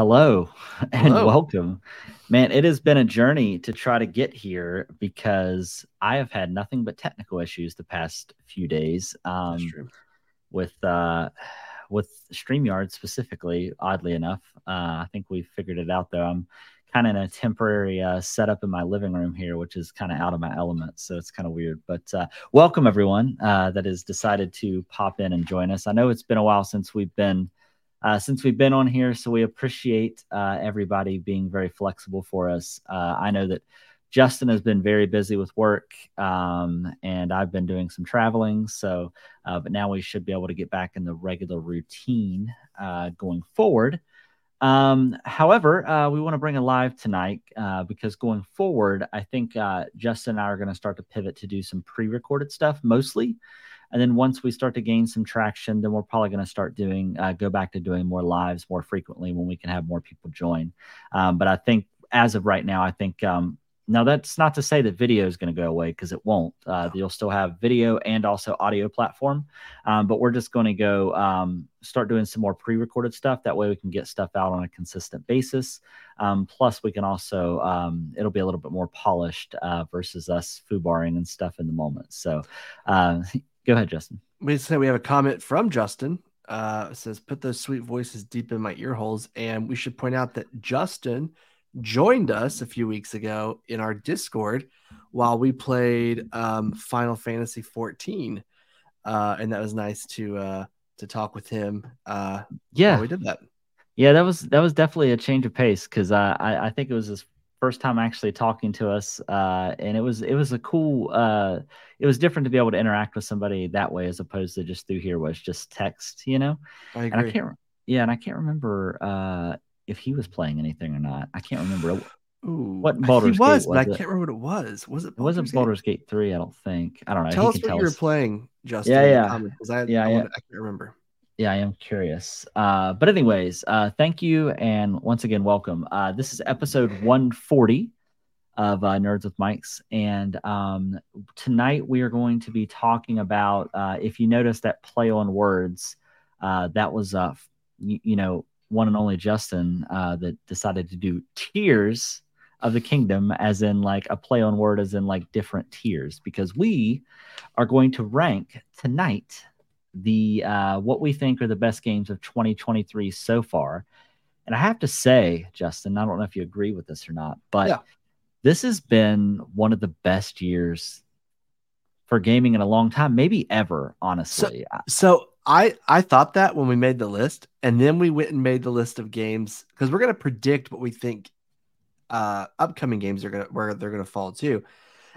Hello and Hello. welcome. Man, it has been a journey to try to get here because I have had nothing but technical issues the past few days. Um, with uh, with StreamYard specifically, oddly enough. Uh, I think we figured it out though. I'm kind of in a temporary uh, setup in my living room here, which is kind of out of my element. So it's kind of weird. But uh, welcome everyone uh, that has decided to pop in and join us. I know it's been a while since we've been uh, since we've been on here, so we appreciate uh, everybody being very flexible for us. Uh, I know that Justin has been very busy with work, um, and I've been doing some traveling. So, but now we should be able to get back in the regular routine going forward. Um, however, uh, we want to bring a live tonight uh, because going forward, I think uh, Justin and I are going to start to pivot to do some pre recorded stuff mostly. And then once we start to gain some traction, then we're probably going to start doing, uh, go back to doing more lives more frequently when we can have more people join. Um, but I think as of right now, I think um, now, that's not to say that video is going to go away because it won't. Uh, you'll still have video and also audio platform, um, but we're just going to go um, start doing some more pre-recorded stuff. That way, we can get stuff out on a consistent basis. Um, plus, we can also um, it'll be a little bit more polished uh, versus us foobarring and stuff in the moment. So, uh, go ahead, Justin. We say we have a comment from Justin. Uh, says, "Put those sweet voices deep in my ear holes," and we should point out that Justin joined us a few weeks ago in our Discord while we played um, Final Fantasy 14, uh, and that was nice to uh, to talk with him. Uh, yeah, we did that. Yeah, that was that was definitely a change of pace because uh, I I think it was his first time actually talking to us, uh, and it was it was a cool. Uh, it was different to be able to interact with somebody that way as opposed to just through here was just text, you know. I agree. And I can't. Yeah, and I can't remember uh, if he was playing anything or not. I can't remember. Ooh, what Baldur's he was, Gate was but I can't remember what it was. Was it? Baldur's it wasn't Baldur's Gate? Three. I don't think. I don't know. Tell us what tell you were playing, Justin. Yeah, yeah. I, yeah, I, yeah. I can't remember. Yeah, I am curious. Uh, but anyways, uh, thank you, and once again, welcome. Uh, this is episode 140 of uh, Nerds with Mics, and um, tonight we are going to be talking about. Uh, if you notice that play on words, uh, that was uh, you, you know one and only Justin uh, that decided to do Tears of the Kingdom, as in like a play on word, as in like different tiers, because we are going to rank tonight the uh, what we think are the best games of 2023 so far. And I have to say, Justin, I don't know if you agree with this or not, but yeah. this has been one of the best years for gaming in a long time, maybe ever, honestly. So, so I I thought that when we made the list, and then we went and made the list of games because we're gonna predict what we think uh upcoming games are gonna where they're gonna fall to.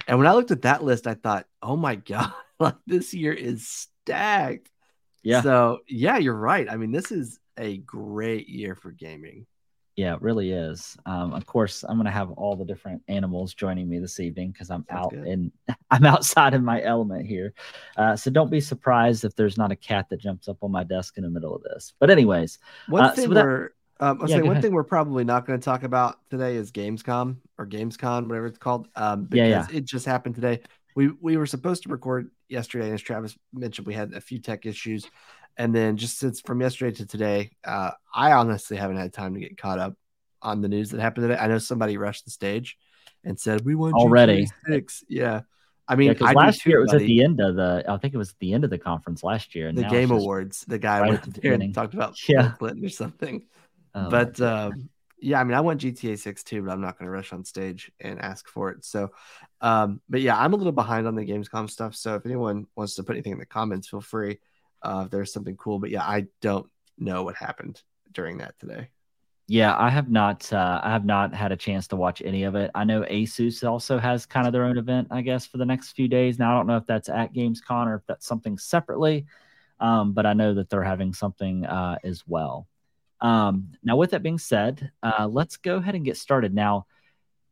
And when I looked at that list, I thought, oh my god, like this year is stacked. Yeah. So yeah, you're right. I mean, this is a great year for gaming. Yeah, it really is. Um, of course, I'm to have all the different animals joining me this evening because I'm Sounds out and I'm outside of my element here. Uh, so don't be surprised if there's not a cat that jumps up on my desk in the middle of this. But anyways, one uh, thing so we're um, yeah, say one ahead. thing we're probably not going to talk about today is Gamescom or Gamescon, whatever it's called. Um, because yeah, yeah. it just happened today. We we were supposed to record yesterday, and as Travis mentioned, we had a few tech issues. And then just since from yesterday to today, uh, I honestly haven't had time to get caught up on the news that happened today. I know somebody rushed the stage and said we won already six. Yeah. I mean, yeah, last year it was buddy. at the end of the. I think it was at the end of the conference last year. And the Game Awards. The guy right went there and talked about yeah. Clinton or something. Oh, but um, yeah, I mean, I want GTA Six too, but I'm not going to rush on stage and ask for it. So, um, but yeah, I'm a little behind on the Gamescom stuff. So if anyone wants to put anything in the comments, feel free uh, if there's something cool. But yeah, I don't know what happened during that today. Yeah, I have not. Uh, I have not had a chance to watch any of it. I know Asus also has kind of their own event, I guess, for the next few days. Now I don't know if that's at Gamescom or if that's something separately, um, but I know that they're having something uh, as well. Um, now, with that being said, uh, let's go ahead and get started. Now,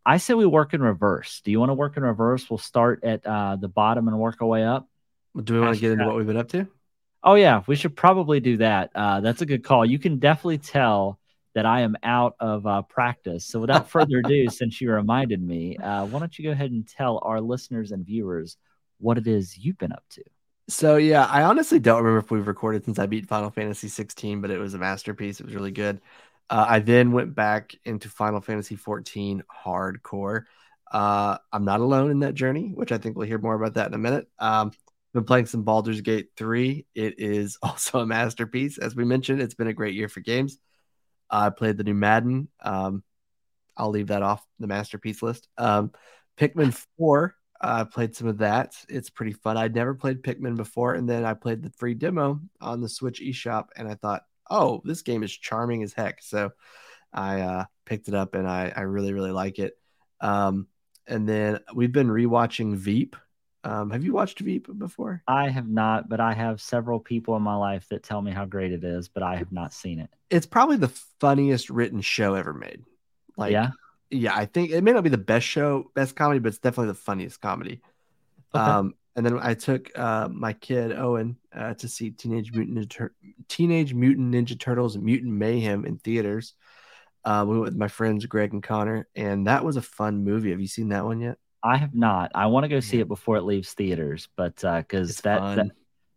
I say we work in reverse. Do you want to work in reverse? We'll start at uh, the bottom and work our way up. Do we want to get into what we've been up to? Oh yeah, we should probably do that. Uh, that's a good call. You can definitely tell that I am out of uh, practice. So without further ado, since you reminded me, uh, why don't you go ahead and tell our listeners and viewers what it is you've been up to? So yeah, I honestly don't remember if we've recorded since I beat Final Fantasy 16, but it was a masterpiece. It was really good. Uh, I then went back into Final Fantasy 14 hardcore. Uh, I'm not alone in that journey, which I think we'll hear more about that in a minute. Um, been playing some Baldur's Gate 3. It is also a masterpiece. As we mentioned, it's been a great year for games. I played the new Madden. Um, I'll leave that off the masterpiece list. Um, Pikmin 4, I uh, played some of that. It's pretty fun. I'd never played Pikmin before, and then I played the free demo on the Switch eShop, and I thought, oh, this game is charming as heck. So I uh, picked it up, and I, I really, really like it. Um, and then we've been rewatching Veep. Um, have you watched Veep before? I have not, but I have several people in my life that tell me how great it is, but I have not seen it. It's probably the funniest written show ever made. Like, yeah, yeah, I think it may not be the best show, best comedy, but it's definitely the funniest comedy. Okay. Um, and then I took uh, my kid Owen uh, to see Teenage Mutant Ninja, Teenage Mutant Ninja Turtles Mutant Mayhem in theaters. Uh, we went with my friends Greg and Connor, and that was a fun movie. Have you seen that one yet? I have not. I want to go see it before it leaves theaters, but because uh, that, that,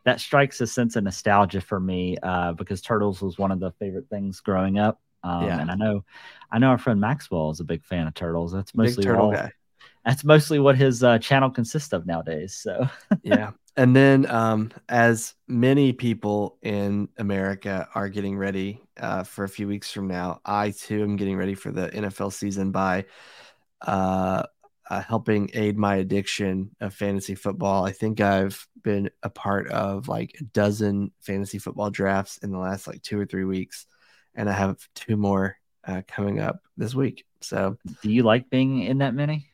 that strikes a sense of nostalgia for me uh, because Turtles was one of the favorite things growing up. Um, yeah. And I know, I know our friend Maxwell is a big fan of turtles. That's mostly big turtle all, guy. That's mostly what his uh, channel consists of nowadays. So yeah. And then, um, as many people in America are getting ready uh, for a few weeks from now, I too am getting ready for the NFL season by uh, uh, helping aid my addiction of fantasy football. I think I've been a part of like a dozen fantasy football drafts in the last like two or three weeks and I have two more uh, coming up this week. So, do you like being in that many?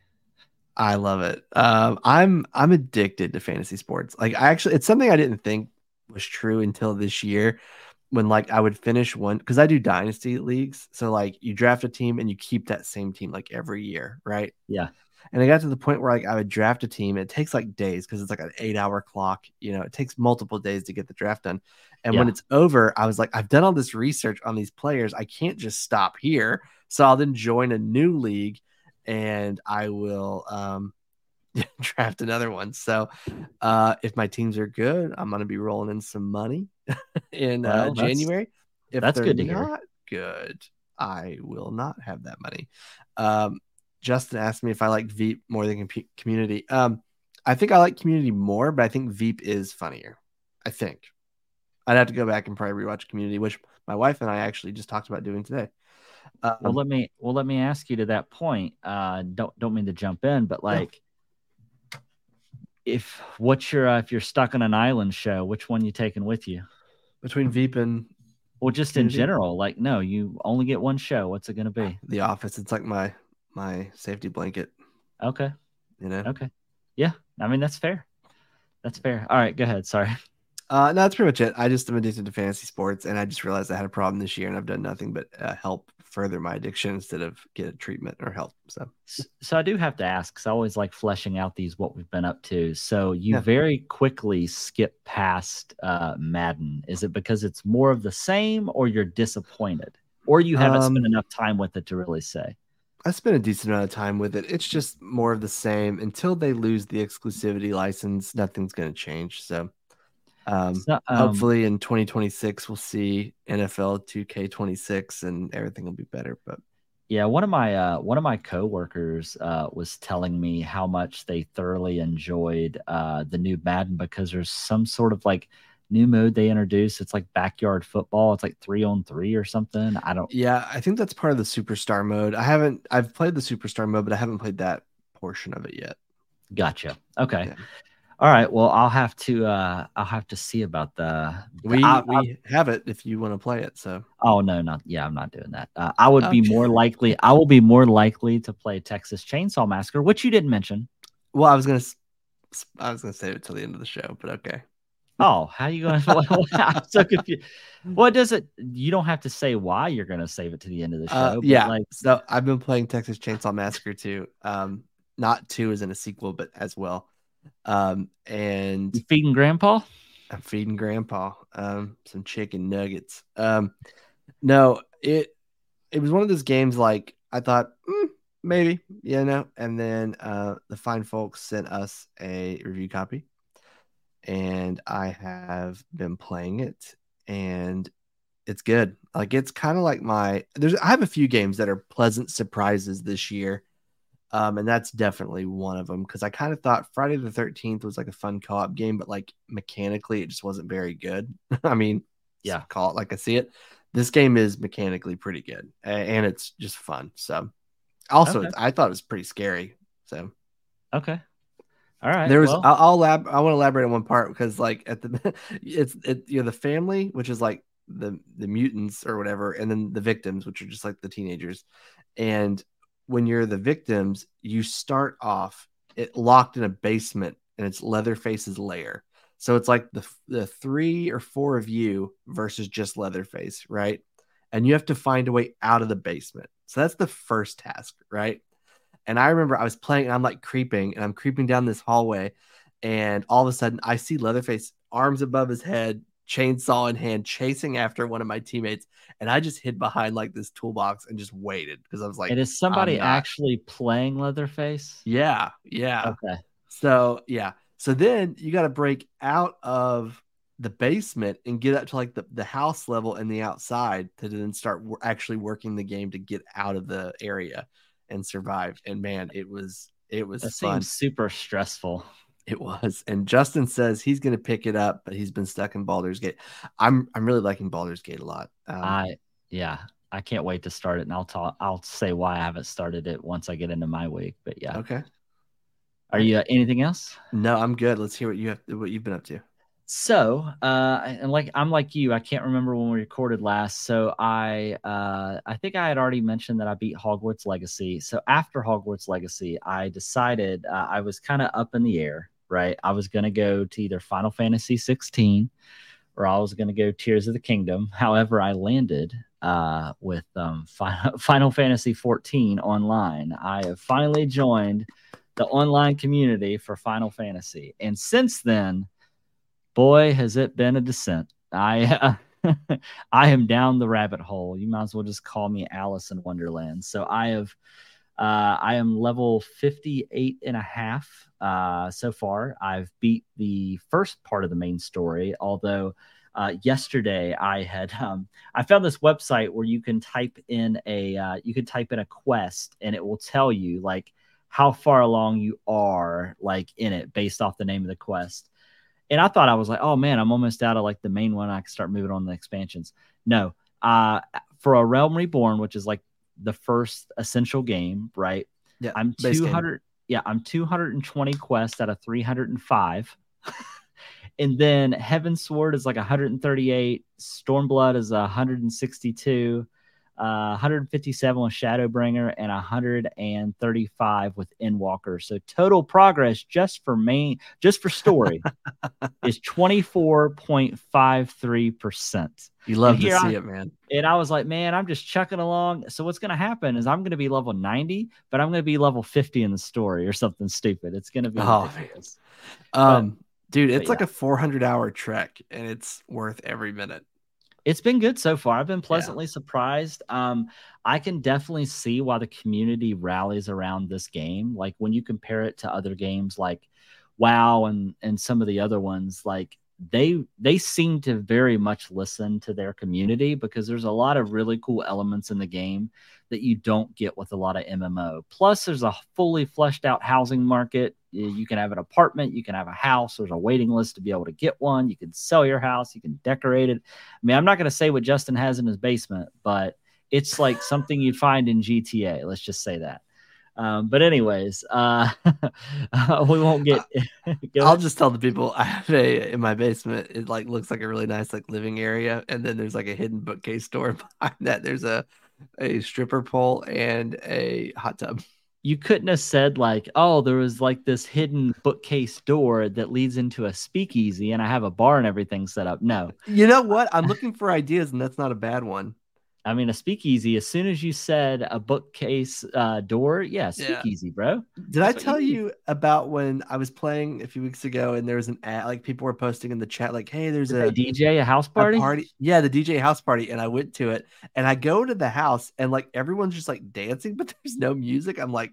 I love it. Um, I'm I'm addicted to fantasy sports. Like I actually, it's something I didn't think was true until this year, when like I would finish one because I do dynasty leagues. So like you draft a team and you keep that same team like every year, right? Yeah. And I got to the point where like I would draft a team. It takes like days because it's like an eight hour clock. You know, it takes multiple days to get the draft done. And yeah. when it's over, I was like, I've done all this research on these players. I can't just stop here. So I'll then join a new league and I will um, draft another one. So uh, if my teams are good, I'm going to be rolling in some money in uh, well, uh, January. If that's good to not hear. good, I will not have that money. Um, Justin asked me if I like Veep more than Community. Um, I think I like Community more, but I think Veep is funnier. I think. I'd have to go back and probably rewatch Community, which my wife and I actually just talked about doing today. Um, well, let me well let me ask you to that point. Uh, don't don't mean to jump in, but like, if what's your uh, if you're stuck on an island show, which one you taking with you? Between Veep and well, just in general, like no, you only get one show. What's it going to be? The Office. It's like my my safety blanket. Okay. You know. Okay. Yeah, I mean that's fair. That's fair. All right, go ahead. Sorry. Uh, no, that's pretty much it. I just am addicted to fantasy sports, and I just realized I had a problem this year, and I've done nothing but uh, help further my addiction instead of get a treatment or help. So, so I do have to ask, because I always like fleshing out these what we've been up to. So you yeah. very quickly skip past uh, Madden. Is it because it's more of the same, or you're disappointed, or you haven't um, spent enough time with it to really say? I spent a decent amount of time with it. It's just more of the same until they lose the exclusivity license. Nothing's going to change. So um, um, hopefully in 2026 we'll see NFL 2K26 and everything will be better. But yeah, one of my uh, one of my coworkers uh, was telling me how much they thoroughly enjoyed uh, the new Madden because there's some sort of like new mode they introduced. It's like backyard football. It's like three on three or something. I don't. Yeah, I think that's part of the superstar mode. I haven't. I've played the superstar mode, but I haven't played that portion of it yet. Gotcha. Okay. Yeah. All right. Well, I'll have to. uh I'll have to see about the. We I, we I, have it if you want to play it. So. Oh no, not yeah. I'm not doing that. Uh, I would okay. be more likely. I will be more likely to play Texas Chainsaw Massacre, which you didn't mention. Well, I was gonna. I was gonna save it till the end of the show, but okay. Oh, how are you going to? I'm so confused. What does it? You don't have to say why you're going to save it to the end of the uh, show. Uh, yeah. Like, so I've been playing Texas Chainsaw Massacre too. Um, not two as in a sequel, but as well. Um, and you feeding Grandpa? I'm feeding Grandpa um some chicken nuggets. Um, no, it it was one of those games like I thought mm, maybe, you know, and then uh the fine folks sent us a review copy and I have been playing it, and it's good. Like it's kind of like my there's I have a few games that are pleasant surprises this year. Um, and that's definitely one of them because I kind of thought Friday the 13th was like a fun co op game, but like mechanically, it just wasn't very good. I mean, yeah, call it like I see it. This game is mechanically pretty good and it's just fun. So, also, okay. I thought it was pretty scary. So, okay. All right. There was well. I'll, I'll lab I want to elaborate on one part because like at the it's it you know the family which is like the the mutants or whatever and then the victims which are just like the teenagers and when you're the victims you start off it locked in a basement and it's Leatherface's lair. So it's like the the three or four of you versus just Leatherface, right? And you have to find a way out of the basement. So that's the first task, right? And I remember I was playing and I'm like creeping and I'm creeping down this hallway. And all of a sudden I see Leatherface arms above his head, chainsaw in hand, chasing after one of my teammates. And I just hid behind like this toolbox and just waited because I was like, And is somebody actually playing Leatherface? Yeah. Yeah. Okay. So, yeah. So then you got to break out of the basement and get up to like the, the house level and the outside to then start actually working the game to get out of the area and survive. And man, it was it was that fun. seems super stressful. It was. And Justin says he's going to pick it up, but he's been stuck in Baldur's Gate. I'm I'm really liking Baldur's Gate a lot. Um, I yeah, I can't wait to start it, and I'll talk. I'll say why I haven't started it once I get into my week. But yeah, okay. Are you uh, anything else? No, I'm good. Let's hear what you have. What you've been up to. So, uh, and like I'm like you, I can't remember when we recorded last. So I, uh, I think I had already mentioned that I beat Hogwarts Legacy. So after Hogwarts Legacy, I decided uh, I was kind of up in the air. Right, I was going to go to either Final Fantasy 16 or I was going to go Tears of the Kingdom. However, I landed uh, with um, Final, Final Fantasy 14 online. I have finally joined the online community for Final Fantasy, and since then boy, has it been a descent. I uh, I am down the rabbit hole. You might as well just call me Alice in Wonderland. So I have uh, I am level 58 and a half uh, so far. I've beat the first part of the main story, although uh, yesterday I had um, I found this website where you can type in a uh, you can type in a quest and it will tell you like how far along you are like in it based off the name of the quest and I thought I was like, oh man, I'm almost out of like the main one. I can start moving on the expansions. No, uh, for a Realm Reborn, which is like the first essential game, right? Yeah, I'm 200. Yeah, I'm 220 quests out of 305. and then Heavensward is like 138. Stormblood is 162 uh, 157 with Shadowbringer and 135 with Endwalker. So total progress just for main, just for story, is 24.53 percent. You love to see I, it, man. And I was like, man, I'm just chucking along. So what's going to happen is I'm going to be level 90, but I'm going to be level 50 in the story or something stupid. It's going to be oh, ridiculous. Um, but, dude, it's like a 400 hour trek, and it's worth every minute it's been good so far. I've been pleasantly yeah. surprised. Um, I can definitely see why the community rallies around this game. Like when you compare it to other games like WoW and and some of the other ones, like they they seem to very much listen to their community because there's a lot of really cool elements in the game that you don't get with a lot of MMO. Plus, there's a fully fleshed out housing market. You can have an apartment, you can have a house. There's a waiting list to be able to get one. You can sell your house, you can decorate it. I mean, I'm not going to say what Justin has in his basement, but it's like something you'd find in GTA. Let's just say that. Um, but anyways, uh, we won't get. I'll just tell the people I have a in my basement. It like looks like a really nice like living area, and then there's like a hidden bookcase door behind that. There's a a stripper pole, and a hot tub. You couldn't have said like, "Oh, there was like this hidden bookcase door that leads into a speakeasy, and I have a bar and everything set up." No, you know what? I'm looking for ideas, and that's not a bad one. I mean, a speakeasy. As soon as you said a bookcase uh, door, yeah, speakeasy, yeah. bro. Did That's I tell you, you, about when I was playing a few weeks ago and there was an ad? Like people were posting in the chat, like, "Hey, there's a, a, DJ, a house party, a party." Yeah, the DJ house party, and I went to it, and I go to the house, and like everyone's just like dancing, but there's no music. I'm like,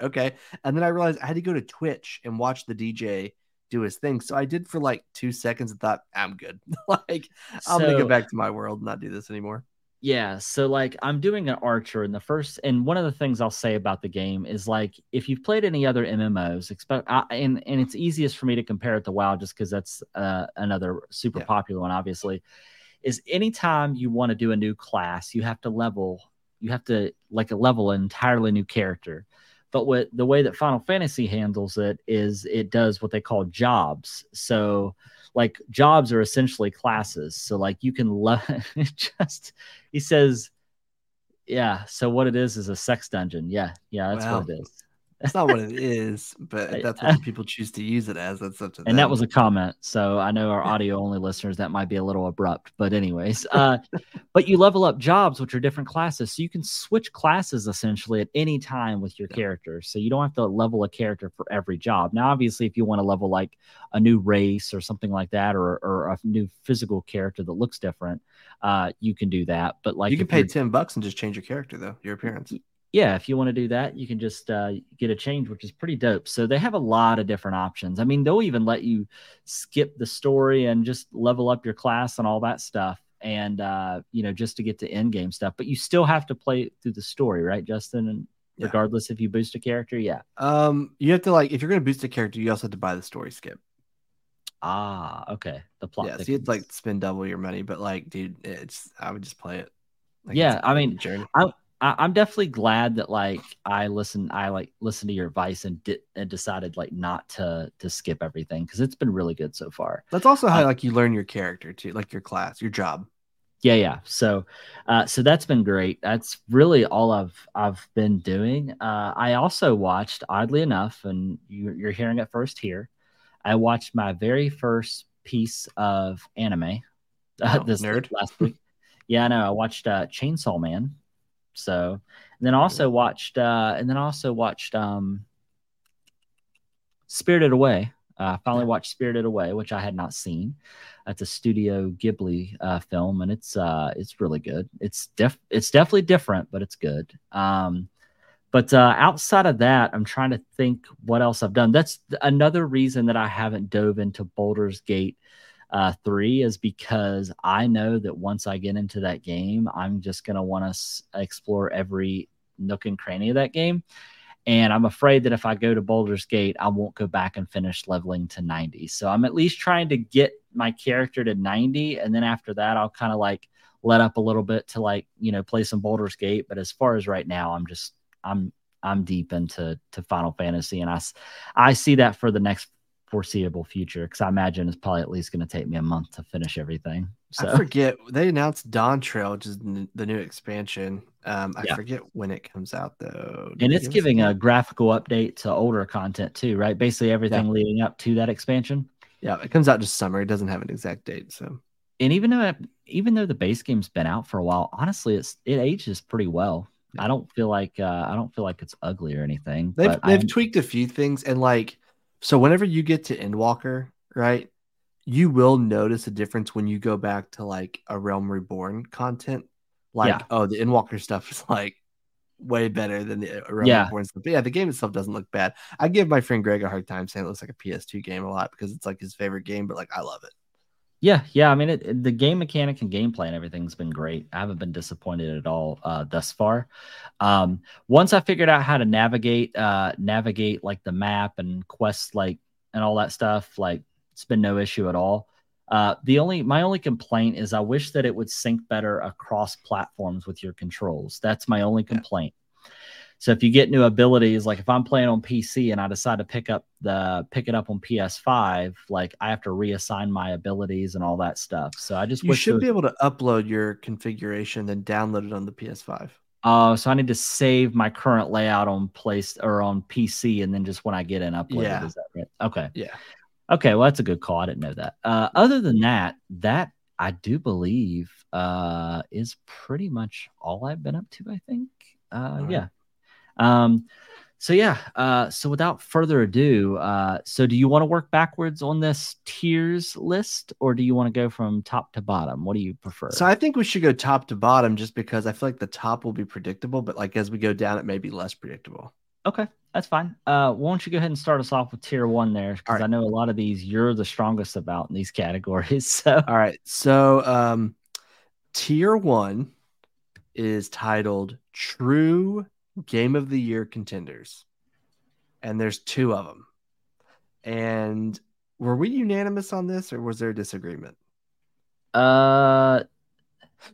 okay, and then I realized I had to go to Twitch and watch the DJ do his thing. So I did for like two seconds and thought, I'm good. like I'm gonna go back to my world and not do this anymore. Yeah, so like I'm doing an archer in the first, and one of the things I'll say about the game is like if you've played any other MMOs, expect uh, and and it's easiest for me to compare it to WoW just because that's uh, another super yeah. popular one, obviously. Is anytime you want to do a new class, you have to level, you have to like level an entirely new character. But what the way that Final Fantasy handles it is it does what they call jobs. So like jobs are essentially classes. So like you can love just he says, yeah. So what it is is a sex dungeon. Yeah, yeah, that's what it is. That's not what it is, but that's what people choose to use it as. That's up to them. And that was a comment. So I know our audio only listeners that might be a little abrupt, but anyways, uh, but you level up jobs, which are different classes. So you can switch classes essentially at any time with your yeah. character. So you don't have to level a character for every job. Now, obviously, if you want to level like a new race or something like that, or, or a new physical character that looks different, uh, you can do that. But like you can pay 10 bucks and just change your character though, your appearance yeah, if you want to do that, you can just uh, get a change, which is pretty dope. So they have a lot of different options. I mean, they'll even let you skip the story and just level up your class and all that stuff, and uh, you know, just to get to end game stuff. But you still have to play through the story, right, Justin? And yeah. regardless if you boost a character, yeah. Um, you have to like if you're gonna boost a character, you also have to buy the story skip. Ah, okay. The plot. Yeah, so you'd like spend double your money, but like, dude, it's I would just play it. Like, yeah, I mean, journey. I I, am definitely glad that like I listened, I like listened to your advice and did and decided like not to to skip everything because it's been really good so far. That's also how uh, like you learn your character too, like your class, your job. Yeah, yeah. So, uh, so that's been great. That's really all I've I've been doing. Uh, I also watched, oddly enough, and you, you're hearing it first here. I watched my very first piece of anime uh, oh, this nerd. last week. yeah, I know. I watched uh, Chainsaw Man. So, and then also watched, uh, and then also watched um, Spirited Away. I uh, finally watched Spirited Away, which I had not seen. That's a Studio Ghibli uh, film, and it's uh, it's really good. It's def it's definitely different, but it's good. Um, but uh, outside of that, I'm trying to think what else I've done. That's another reason that I haven't dove into Baldur's Gate uh, three is because I know that once I get into that game, I'm just going to want to s- explore every nook and cranny of that game. And I'm afraid that if I go to Baldur's Gate, I won't go back and finish leveling to 90. So I'm at least trying to get my character to 90. And then after that, I'll kind of like let up a little bit to like, you know, play some Baldur's Gate. But as far as right now, I'm just, I'm, I'm deep into to Final Fantasy, and I, I see that for the next foreseeable future because I imagine it's probably at least going to take me a month to finish everything. So. I forget they announced Dawntrail, which is the new expansion. Um, I yeah. forget when it comes out though. Did and it's giving a graphical update to older content too, right? Basically everything yeah. leading up to that expansion. Yeah, it comes out just summer. It doesn't have an exact date, so. And even though even though the base game's been out for a while, honestly, it's it ages pretty well. Yeah. I don't feel like uh, I don't feel like it's ugly or anything. They've they've I'm, tweaked a few things, and like so whenever you get to Endwalker, right, you will notice a difference when you go back to like a Realm Reborn content. Like, yeah. oh, the Endwalker stuff is like way better than the uh, Realm yeah. Reborn stuff. But yeah, the game itself doesn't look bad. I give my friend Greg a hard time saying it looks like a PS2 game a lot because it's like his favorite game, but like I love it. Yeah, yeah. I mean, it, it, the game mechanic and gameplay and everything's been great. I haven't been disappointed at all uh, thus far. Um, once I figured out how to navigate, uh, navigate like the map and quests, like and all that stuff, like it's been no issue at all. Uh, the only my only complaint is I wish that it would sync better across platforms with your controls. That's my only complaint. So if you get new abilities, like if I'm playing on PC and I decide to pick up the pick it up on PS5, like I have to reassign my abilities and all that stuff. So I just you should was... be able to upload your configuration then download it on the PS5. Oh, uh, so I need to save my current layout on place or on PC, and then just when I get in, upload yeah. it. Is that right? Okay. Yeah. Okay. Well, that's a good call. I didn't know that. Uh, other than that, that I do believe uh, is pretty much all I've been up to. I think. Uh, right. Yeah. Um, so yeah, uh, so without further ado, uh, so do you want to work backwards on this tiers list, or do you want to go from top to bottom? What do you prefer? So I think we should go top to bottom, just because I feel like the top will be predictable, but like as we go down, it may be less predictable. Okay, that's fine. Uh, why don't you go ahead and start us off with tier one there? Because right. I know a lot of these you're the strongest about in these categories. So, all right. So, um, tier one is titled True Game of the Year Contenders, and there's two of them. And were we unanimous on this, or was there a disagreement? Uh,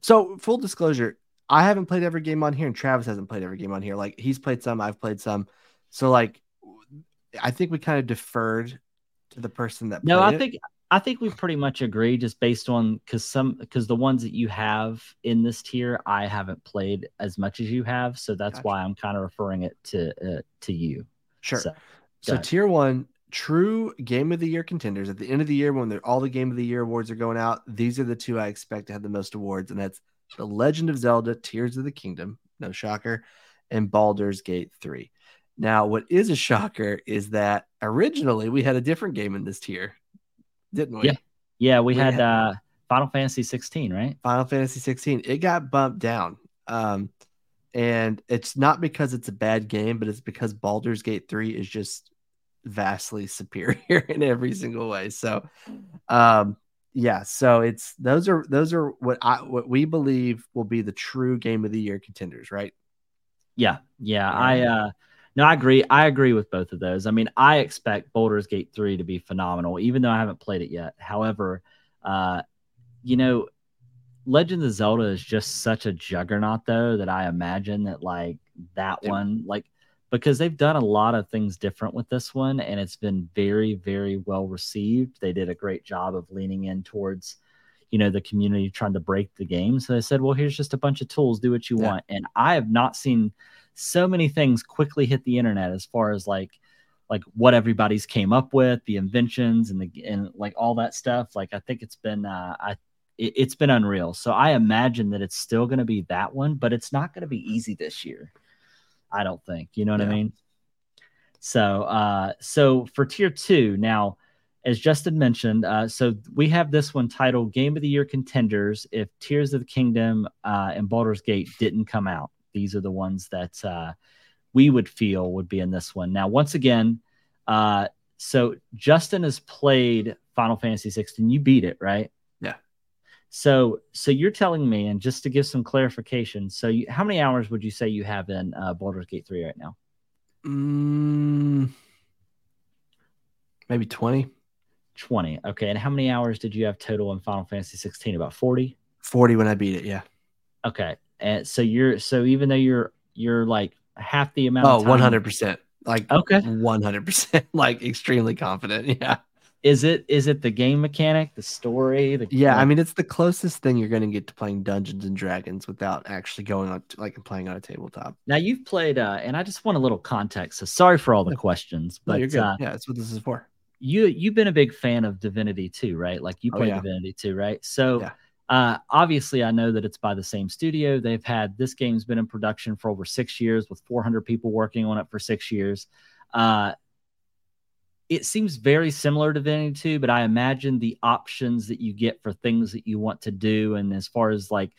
so full disclosure, I haven't played every game on here, and Travis hasn't played every game on here. Like he's played some, I've played some. So like, I think we kind of deferred to the person that. No, I it. Think I think we pretty much agree, just based on because some because the ones that you have in this tier, I haven't played as much as you have, so that's gotcha. why I'm kind of referring it to uh, to you. Sure. So, so tier one, true game of the year contenders at the end of the year when they're all the game of the year awards are going out these are the two i expect to have the most awards and that's the legend of zelda tears of the kingdom no shocker and baldur's gate 3 now what is a shocker is that originally we had a different game in this tier didn't we? Yeah. Yeah we, we had, had, uh final fantasy 16 right? Final fantasy 16 it got bumped down. Um and it's not because it's a bad game but it's because baldur's gate 3 is just vastly superior in every single way. So, um, yeah, so it's those are those are what I what we believe will be the true game of the year contenders, right? Yeah, yeah, I uh no, I agree. I agree with both of those. I mean, I expect Baldur's Gate 3 to be phenomenal, even though I haven't played it yet. However, uh, you know, Legend of Zelda is just such a juggernaut, though, that I imagine that like that one, like because they've done a lot of things different with this one and it's been very very well received they did a great job of leaning in towards you know the community trying to break the game so they said well here's just a bunch of tools do what you yeah. want and i have not seen so many things quickly hit the internet as far as like like what everybody's came up with the inventions and the and like all that stuff like i think it's been uh i it, has been unreal so i imagine that it's still going to be that one but it's not going to be easy this year I don't think. You know what yeah. I mean? So, uh, so for tier two, now, as Justin mentioned, uh, so we have this one titled Game of the Year Contenders. If Tears of the Kingdom uh, and Baldur's Gate didn't come out, these are the ones that uh, we would feel would be in this one. Now, once again, uh, so Justin has played Final Fantasy 16. You beat it, right? Yeah. So, so you're telling me, and just to give some clarification, so you, how many hours would you say you have in uh, Baldur's Gate three right now? Mm, maybe twenty. Twenty. Okay, and how many hours did you have total in Final Fantasy sixteen? About forty. Forty when I beat it. Yeah. Okay, and so you're so even though you're you're like half the amount. Oh, one hundred percent. Like okay, one hundred percent. Like extremely confident. Yeah. Is it is it the game mechanic, the story? The yeah, I mean it's the closest thing you're going to get to playing Dungeons and Dragons without actually going on to, like playing on a tabletop. Now you've played, uh, and I just want a little context. So sorry for all the questions, but no, uh, yeah, that's what this is for. You you've been a big fan of Divinity too, right? Like you played oh, yeah. Divinity too, right? So. Yeah. Uh, obviously, I know that it's by the same studio. They've had this game's been in production for over six years with 400 people working on it for six years. Uh, it seems very similar to Divinity 2, but I imagine the options that you get for things that you want to do, and as far as like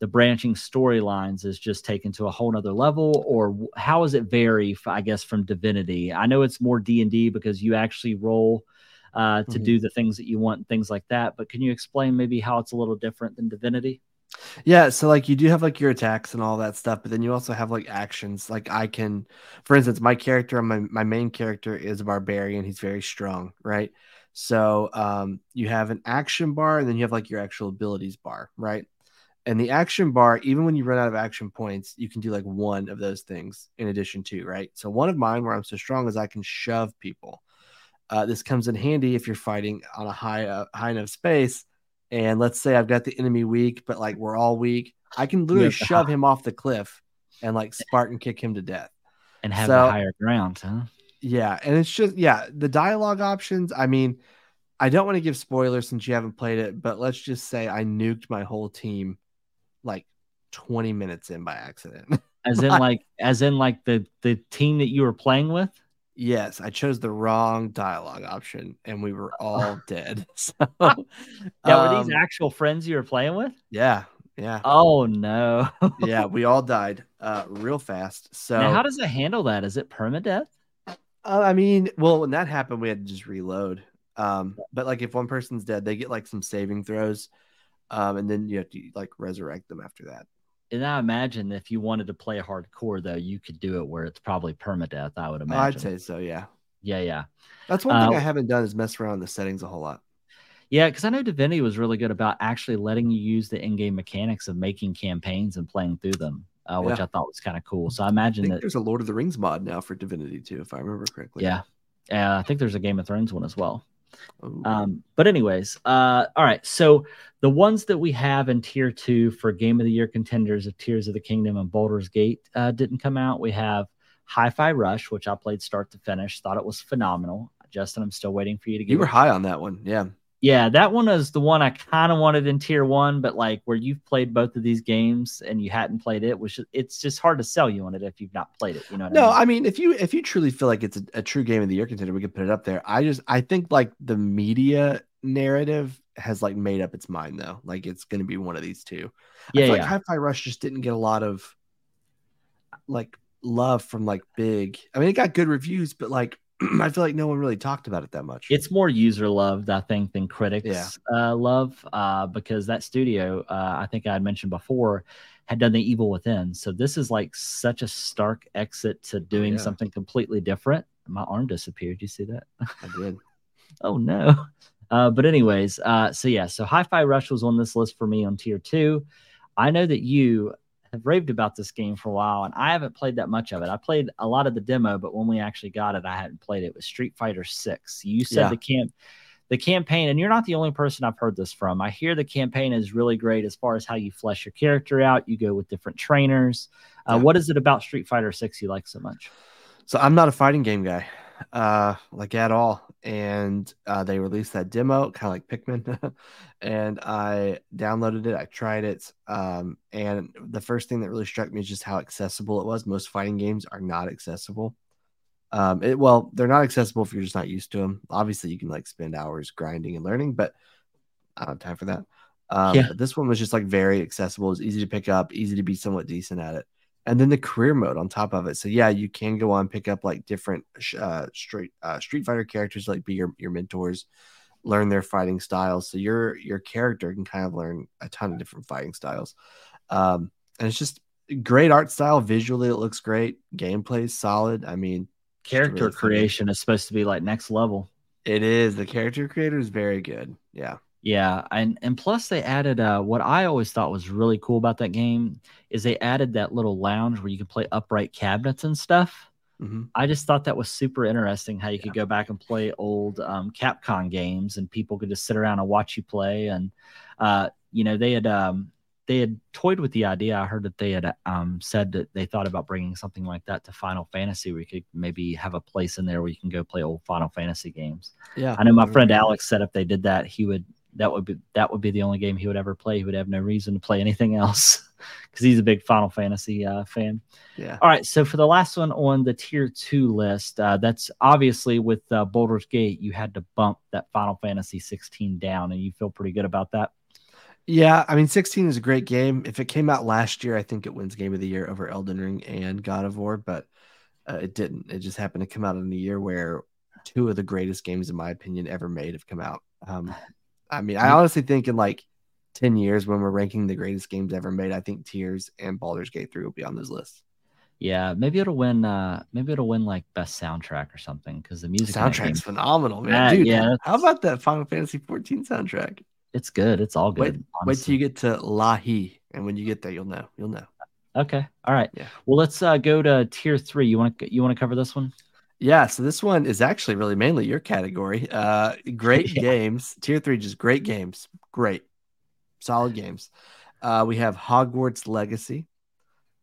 the branching storylines, is just taken to a whole nother level. Or how does it vary? I guess from Divinity. I know it's more D and D because you actually roll uh, to mm-hmm. do the things that you want, things like that. But can you explain maybe how it's a little different than Divinity? Yeah, so like you do have like your attacks and all that stuff, but then you also have like actions. Like I can, for instance, my character, my my main character is a barbarian. He's very strong, right? So um, you have an action bar, and then you have like your actual abilities bar, right? And the action bar, even when you run out of action points, you can do like one of those things in addition to, right? So one of mine, where I'm so strong, is I can shove people. Uh, this comes in handy if you're fighting on a high uh, high enough space and let's say I've got the enemy weak, but like we're all weak, I can literally shove him off the cliff and like Spartan kick him to death and have so, the higher ground, huh? Yeah, and it's just yeah, the dialogue options. I mean, I don't want to give spoilers since you haven't played it, but let's just say I nuked my whole team like 20 minutes in by accident. As in like as in like the the team that you were playing with? Yes, I chose the wrong dialogue option and we were all dead. So, yeah, were these um, actual friends you were playing with? Yeah. Yeah. Oh no. yeah, we all died uh, real fast. So now how does it handle that? Is it permadeath? Uh, I mean, well, when that happened, we had to just reload. Um, but like if one person's dead, they get like some saving throws, um, and then you have to like resurrect them after that. And I imagine if you wanted to play hardcore, though, you could do it where it's probably permadeath. I would imagine. I'd say so. Yeah. Yeah, yeah. That's one thing uh, I haven't done is mess around the settings a whole lot. Yeah, because I know Divinity was really good about actually letting you use the in-game mechanics of making campaigns and playing through them, uh, which yeah. I thought was kind of cool. So I imagine I that there's a Lord of the Rings mod now for Divinity too, if I remember correctly. Yeah, yeah. I think there's a Game of Thrones one as well. Um, but anyways, uh, all right. So the ones that we have in tier two for Game of the Year contenders of Tears of the Kingdom and Baldur's Gate uh, didn't come out. We have Hi-Fi Rush, which I played start to finish. Thought it was phenomenal. Justin, I'm still waiting for you to get. You were high on that one, yeah. Yeah, that one is the one I kind of wanted in tier one, but like where you've played both of these games and you hadn't played it, which it's just hard to sell you on it if you've not played it. You know? no, I mean? I mean? if you if you truly feel like it's a, a true game of the year contender, we could put it up there. I just I think like the media narrative has like made up its mind though. Like it's going to be one of these two. Yeah, yeah. like Hi-Fi Rush just didn't get a lot of like love from like big. I mean, it got good reviews, but like I feel like no one really talked about it that much. It's more user loved, I think, than critics yeah. uh, love, uh, because that studio, uh, I think I had mentioned before, had done the Evil Within. So this is like such a stark exit to oh, doing yeah. something completely different. My arm disappeared. You see that? I did. oh no. Uh, but anyways, uh, so yeah, so Hi-Fi Rush was on this list for me on tier two. I know that you have raved about this game for a while, and I haven't played that much of it. I played a lot of the demo, but when we actually got it, I hadn't played it. It was Street Fighter Six. You said yeah. the camp, the campaign, and you're not the only person I've heard this from. I hear the campaign is really great as far as how you flesh your character out. You go with different trainers. Uh, yeah. What is it about Street Fighter Six you like so much? So I'm not a fighting game guy, uh, like at all and uh, they released that demo, kind of like Pikmin. and I downloaded it, I tried it, um, and the first thing that really struck me is just how accessible it was. Most fighting games are not accessible. Um, it, well, they're not accessible if you're just not used to them. Obviously, you can like spend hours grinding and learning, but I don't have time for that. Um, yeah. this one was just like very accessible. It was easy to pick up, easy to be somewhat decent at it and then the career mode on top of it. So yeah, you can go on pick up like different uh, street uh, Street Fighter characters, like be your your mentors, learn their fighting styles. So your your character can kind of learn a ton of different fighting styles, um, and it's just great art style. Visually, it looks great. Gameplay is solid. I mean, character really creation is supposed to be like next level. It is. The character creator is very good. Yeah. Yeah, and and plus they added uh, what I always thought was really cool about that game is they added that little lounge where you can play upright cabinets and stuff. Mm-hmm. I just thought that was super interesting how you could go back and play old um, Capcom games and people could just sit around and watch you play. And uh, you know they had um, they had toyed with the idea. I heard that they had um, said that they thought about bringing something like that to Final Fantasy. We could maybe have a place in there where you can go play old Final Fantasy games. Yeah, I know my friend Alex said if they did that, he would that would be that would be the only game he would ever play. He would have no reason to play anything else because he's a big Final Fantasy uh, fan. Yeah. All right. So for the last one on the tier two list, uh, that's obviously with uh, Baldur's Gate, you had to bump that Final Fantasy 16 down, and you feel pretty good about that. Yeah, I mean, 16 is a great game. If it came out last year, I think it wins Game of the Year over Elden Ring and God of War, but uh, it didn't. It just happened to come out in a year where two of the greatest games, in my opinion, ever made have come out. Um, I mean, I honestly think in like 10 years when we're ranking the greatest games ever made, I think Tears and Baldur's Gate 3 will be on those lists. Yeah, maybe it'll win uh maybe it'll win like best soundtrack or something because the music soundtrack's phenomenal, man. Dude, yeah, how about that Final Fantasy 14 soundtrack? It's good. It's all good. Wait, wait till you get to Lahi, and when you get there, you'll know. You'll know. Okay. All right. Yeah. Well, let's uh, go to tier three. You want to you want to cover this one? Yeah, so this one is actually really mainly your category. Uh, great yeah. games. Tier three, just great games. Great, solid games. Uh, we have Hogwarts Legacy,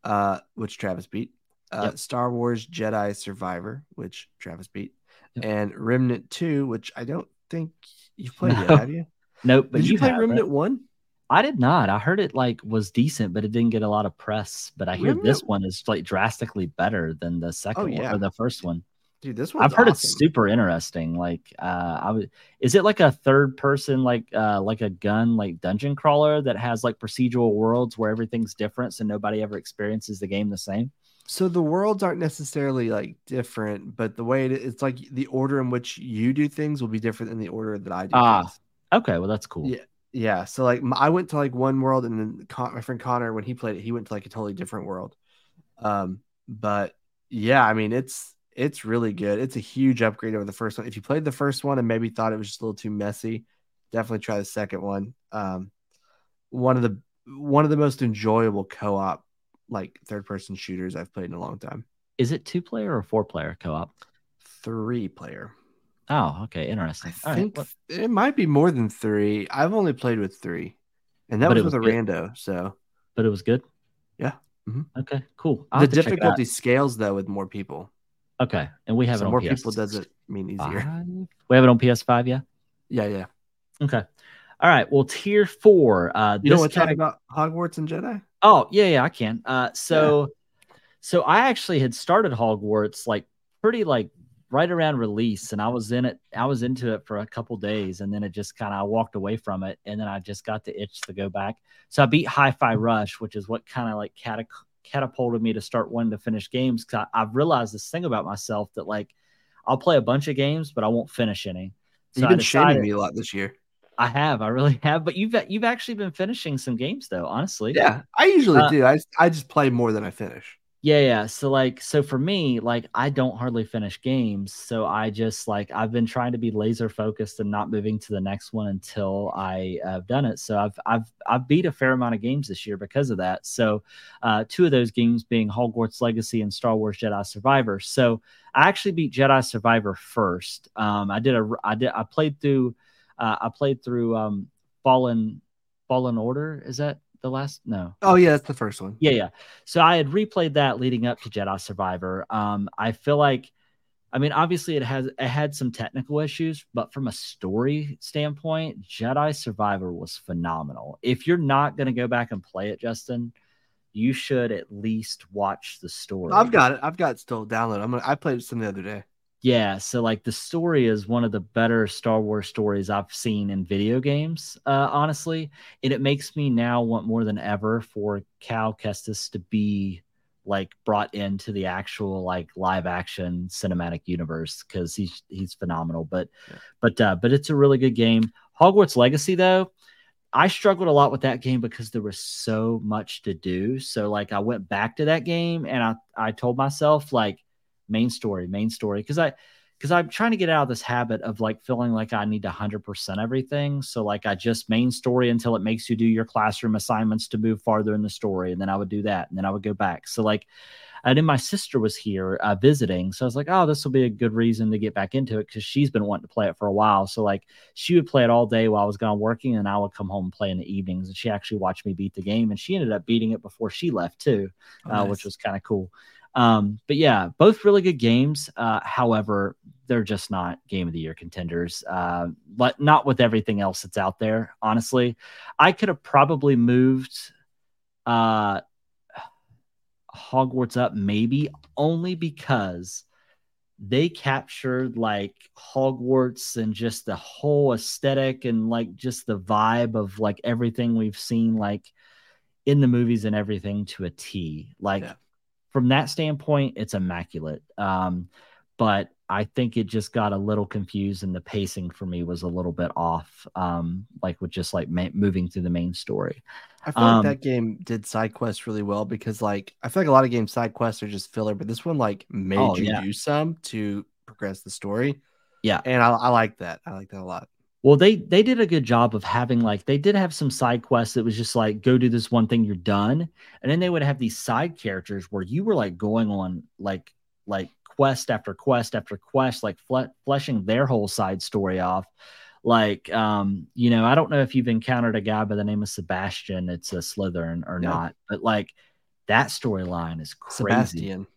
uh, which Travis beat. Uh, yep. Star Wars Jedi Survivor, which Travis beat, yep. and Remnant Two, which I don't think you've played no. yet, have you? Nope. But did you, you play Remnant One? I did not. I heard it like was decent, but it didn't get a lot of press. But I hear Remnant... this one is like drastically better than the second oh, yeah. one or the first one. Dude, this one I've heard awesome. it's super interesting. Like, uh, I was, is it like a third person, like, uh, like a gun, like dungeon crawler that has like procedural worlds where everything's different, so nobody ever experiences the game the same? So the worlds aren't necessarily like different, but the way it, it's like the order in which you do things will be different than the order that I do. Ah, things. okay, well that's cool. Yeah, yeah. So like I went to like one world, and then Con- my friend Connor, when he played it, he went to like a totally different world. Um, but yeah, I mean it's it's really good. It's a huge upgrade over the first one. If you played the first one and maybe thought it was just a little too messy, definitely try the second one. Um, one of the one of the most enjoyable co-op like third person shooters I've played in a long time. Is it two player or four player co-op? Three player. Oh, okay, interesting. I All think right. it might be more than three. I've only played with three, and that was, was, with good. a rando. So, but it was good. Yeah. Mm-hmm. Okay. Cool. I'll the difficulty scales though with more people. Okay, and we have so it on more PS- people doesn't mean easier. Five? We have it on PS5, yeah. Yeah, yeah. Okay. All right. Well, tier four. Uh, you know what's talking about Hogwarts and Jedi? Oh yeah, yeah, I can. Uh, so, yeah. so I actually had started Hogwarts like pretty like right around release, and I was in it. I was into it for a couple days, and then it just kind of I walked away from it, and then I just got the itch to go back. So I beat Hi-Fi Rush, which is what kind of like catac- catapulted me to start wanting to finish games. Cause I, I've realized this thing about myself that like I'll play a bunch of games, but I won't finish any. So You've been shaming me a lot this year. I have, I really have. But you've you've actually been finishing some games though, honestly. Yeah, I usually uh, do. I I just play more than I finish. Yeah, yeah. So like, so for me, like, I don't hardly finish games. So I just like I've been trying to be laser focused and not moving to the next one until I have done it. So I've I've I've beat a fair amount of games this year because of that. So uh, two of those games being Hogwarts Legacy and Star Wars Jedi Survivor. So I actually beat Jedi Survivor first. Um, I did a I did I played through uh, I played through um, Fallen Fallen Order. Is that the last? No. Oh yeah, that's the first one. Yeah, yeah. So I had replayed that leading up to Jedi Survivor. Um, I feel like, I mean, obviously it has it had some technical issues, but from a story standpoint, Jedi Survivor was phenomenal. If you're not going to go back and play it, Justin, you should at least watch the story. I've got it. I've got it still download. I'm gonna, I played it some the other day. Yeah, so like the story is one of the better Star Wars stories I've seen in video games, uh, honestly. And it makes me now want more than ever for Cal Kestis to be like brought into the actual like live action cinematic universe because he's he's phenomenal. But yeah. but uh, but it's a really good game. Hogwarts Legacy though, I struggled a lot with that game because there was so much to do. So like I went back to that game and I I told myself like main story, main story. Cause I, because I'm trying to get out of this habit of like feeling like I need to 100% everything. So, like, I just main story until it makes you do your classroom assignments to move farther in the story. And then I would do that. And then I would go back. So, like, and then my sister was here uh, visiting. So I was like, oh, this will be a good reason to get back into it because she's been wanting to play it for a while. So, like, she would play it all day while I was gone working, and I would come home and play in the evenings. And she actually watched me beat the game. And she ended up beating it before she left, too, oh, uh, nice. which was kind of cool. Um, but yeah, both really good games. Uh, however, they're just not game of the year contenders. Uh, but not with everything else that's out there. Honestly, I could have probably moved uh, Hogwarts up maybe only because they captured like Hogwarts and just the whole aesthetic and like just the vibe of like everything we've seen like in the movies and everything to a T. Like yeah from that standpoint, it's immaculate. Um, but I think it just got a little confused, and the pacing for me was a little bit off. Um, like with just like ma- moving through the main story. I feel um, like that game did side quests really well because, like, I feel like a lot of games side quests are just filler, but this one like made oh, you yeah. do some to progress the story. Yeah, and I, I like that. I like that a lot. Well, they they did a good job of having like they did have some side quests that was just like go do this one thing, you're done, and then they would have these side characters where you were like going on like like quest after quest after quest, like fle- fleshing their whole side story off. Like, um, you know, I don't know if you've encountered a guy by the name of Sebastian. It's a Slytherin or not, but like that storyline is crazy. Sebastian.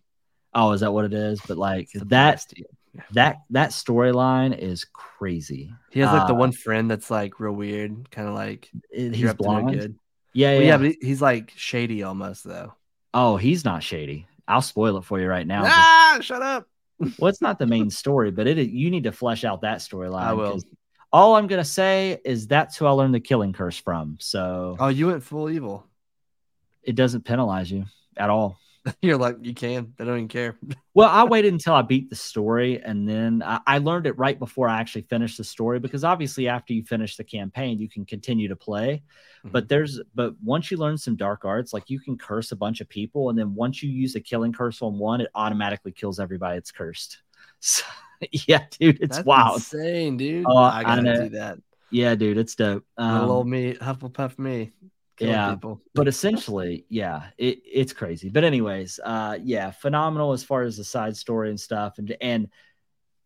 Oh, is that what it is? But like Sebastian. that that that storyline is crazy. He has like uh, the one friend that's like real weird, kind of like he's blonde. good. Yeah, yeah, well, yeah, but he's like shady almost though. Oh, he's not shady. I'll spoil it for you right now. Ah, shut up. well, it's not the main story, but it you need to flesh out that storyline. I will. All I'm gonna say is that's who I learned the killing curse from. So Oh, you went full evil. It doesn't penalize you at all. You're like, you can. I don't even care. well, I waited until I beat the story, and then I, I, learned it right before I actually finished the story. Because obviously, after you finish the campaign, you can continue to play. Mm-hmm. But there's, but once you learn some dark arts, like you can curse a bunch of people, and then once you use a killing curse on one, it automatically kills everybody it's cursed. So, yeah, dude, it's That's wild, insane, dude. Oh, I gotta I do that. Yeah, dude, it's dope. Um, Little old me, Hufflepuff me yeah people. but essentially yeah it, it's crazy. But anyways uh yeah phenomenal as far as the side story and stuff. And and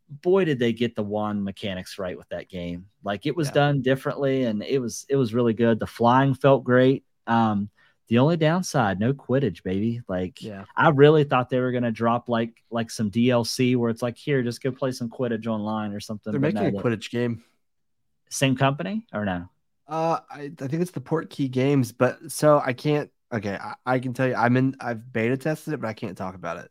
boy did they get the wand mechanics right with that game. Like it was yeah. done differently and it was it was really good. The flying felt great. Um the only downside no quidditch baby. Like yeah. I really thought they were to drop like like some dlc where it's like here just go play some quidditch online or something they're making no, a quidditch game. Same company or no uh, I, I think it's the Portkey Games, but so I can't. Okay, I, I, can tell you, I'm in. I've beta tested it, but I can't talk about it.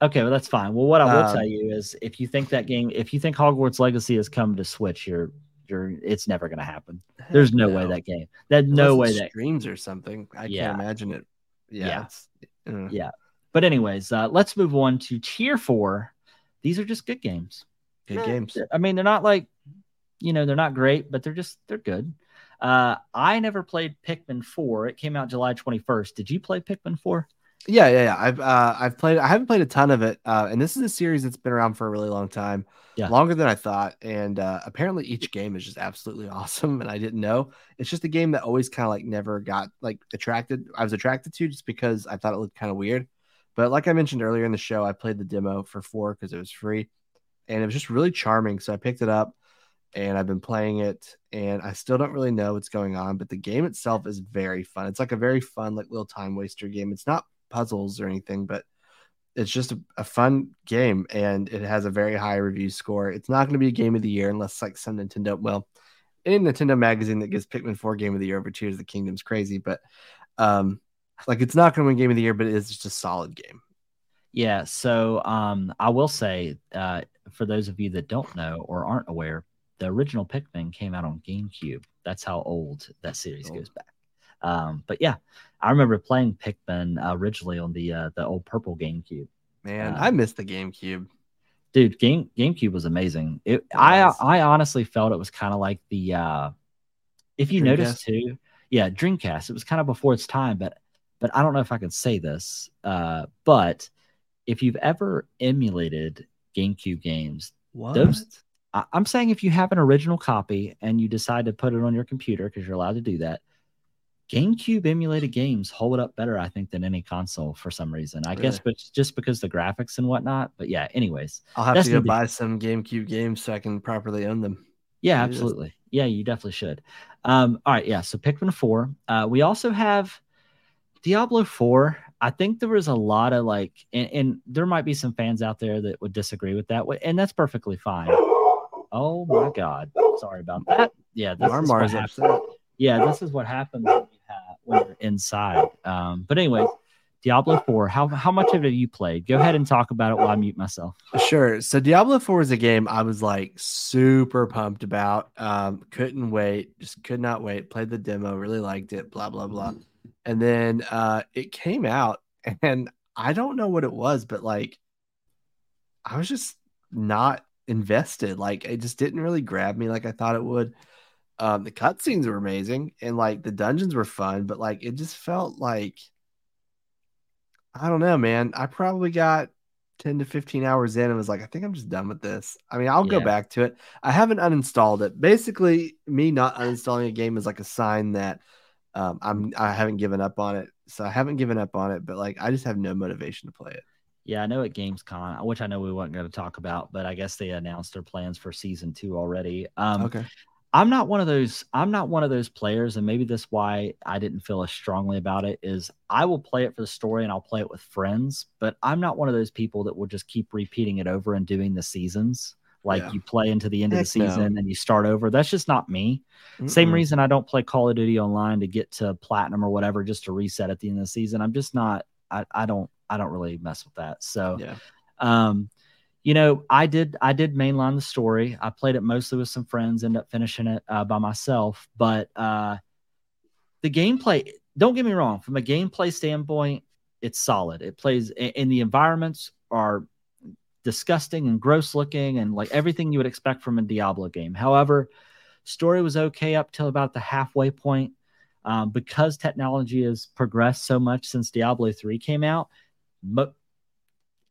Okay, well that's fine. Well, what I will um, tell you is, if you think that game, if you think Hogwarts Legacy has come to Switch, you're you're. It's never going to happen. There's no, no, way that game. That no way that streams or something. I yeah. can't imagine it. Yeah. Yeah. Uh. yeah. But anyways, uh, let's move on to tier four. These are just good games. Good games. I mean, they're not like, you know, they're not great, but they're just they're good. Uh, I never played Pikmin 4. It came out July 21st. Did you play Pikmin 4? Yeah, yeah, yeah. I've uh, I've played. I haven't played a ton of it, uh, and this is a series that's been around for a really long time, yeah. longer than I thought. And uh, apparently, each game is just absolutely awesome, and I didn't know. It's just a game that always kind of like never got like attracted. I was attracted to just because I thought it looked kind of weird. But like I mentioned earlier in the show, I played the demo for four because it was free, and it was just really charming. So I picked it up and I've been playing it and I still don't really know what's going on, but the game itself is very fun. It's like a very fun, like little time waster game. It's not puzzles or anything, but it's just a, a fun game and it has a very high review score. It's not going to be a game of the year unless like some Nintendo, well, any Nintendo magazine that gives Pikmin 4 game of the year over Tears of the Kingdom's crazy, but um like it's not going to win game of the year, but it is just a solid game. Yeah, so um I will say uh for those of you that don't know or aren't aware, the original Pikmin came out on GameCube. That's how old that series goes back. Um, but yeah, I remember playing Pikmin originally on the uh, the old purple GameCube. Man, uh, I missed the GameCube. Dude, game GameCube was amazing. It, I. I honestly felt it was kind of like the uh, if you notice too, yeah, Dreamcast. It was kind of before its time, but but I don't know if I can say this. Uh, but if you've ever emulated GameCube games, what? those I'm saying if you have an original copy and you decide to put it on your computer because you're allowed to do that, GameCube emulated games hold up better, I think, than any console for some reason. I really? guess, but just because the graphics and whatnot. But yeah, anyways, I'll have to go buy some GameCube games so I can properly own them. Yeah, absolutely. Yeah, you definitely should. Um, all right, yeah. So Pikmin Four. Uh, we also have Diablo Four. I think there was a lot of like, and, and there might be some fans out there that would disagree with that, and that's perfectly fine. Oh my God. Sorry about that. Yeah. This Marmar is upset. Yeah. This is what happens when, you have, when you're inside. Um, but anyway, Diablo 4, how, how much of it have you played? Go ahead and talk about it while I mute myself. Sure. So Diablo 4 is a game I was like super pumped about. Um, couldn't wait, just could not wait. Played the demo, really liked it, blah, blah, blah. And then uh, it came out, and I don't know what it was, but like I was just not invested. Like it just didn't really grab me like I thought it would. Um, the cutscenes were amazing and like the dungeons were fun, but like it just felt like I don't know, man. I probably got 10 to 15 hours in and was like, I think I'm just done with this. I mean, I'll yeah. go back to it. I haven't uninstalled it. Basically, me not uninstalling a game is like a sign that um, I'm I haven't given up on it. So I haven't given up on it, but like I just have no motivation to play it. Yeah, I know at Gamescom, which I know we weren't going to talk about, but I guess they announced their plans for season two already. Um, okay. I'm not one of those. I'm not one of those players, and maybe that's why I didn't feel as strongly about it. Is I will play it for the story and I'll play it with friends, but I'm not one of those people that will just keep repeating it over and doing the seasons. Like yeah. you play into the end Heck of the season no. and you start over. That's just not me. Mm-mm. Same reason I don't play Call of Duty online to get to platinum or whatever, just to reset at the end of the season. I'm just not. I, I don't I don't really mess with that. So, yeah. Um, you know, I did I did mainline the story. I played it mostly with some friends, ended up finishing it uh, by myself. But uh, the gameplay, don't get me wrong, from a gameplay standpoint, it's solid. It plays, and the environments are disgusting and gross looking, and like everything you would expect from a Diablo game. However, story was okay up till about the halfway point. Um, because technology has progressed so much since Diablo 3 came out,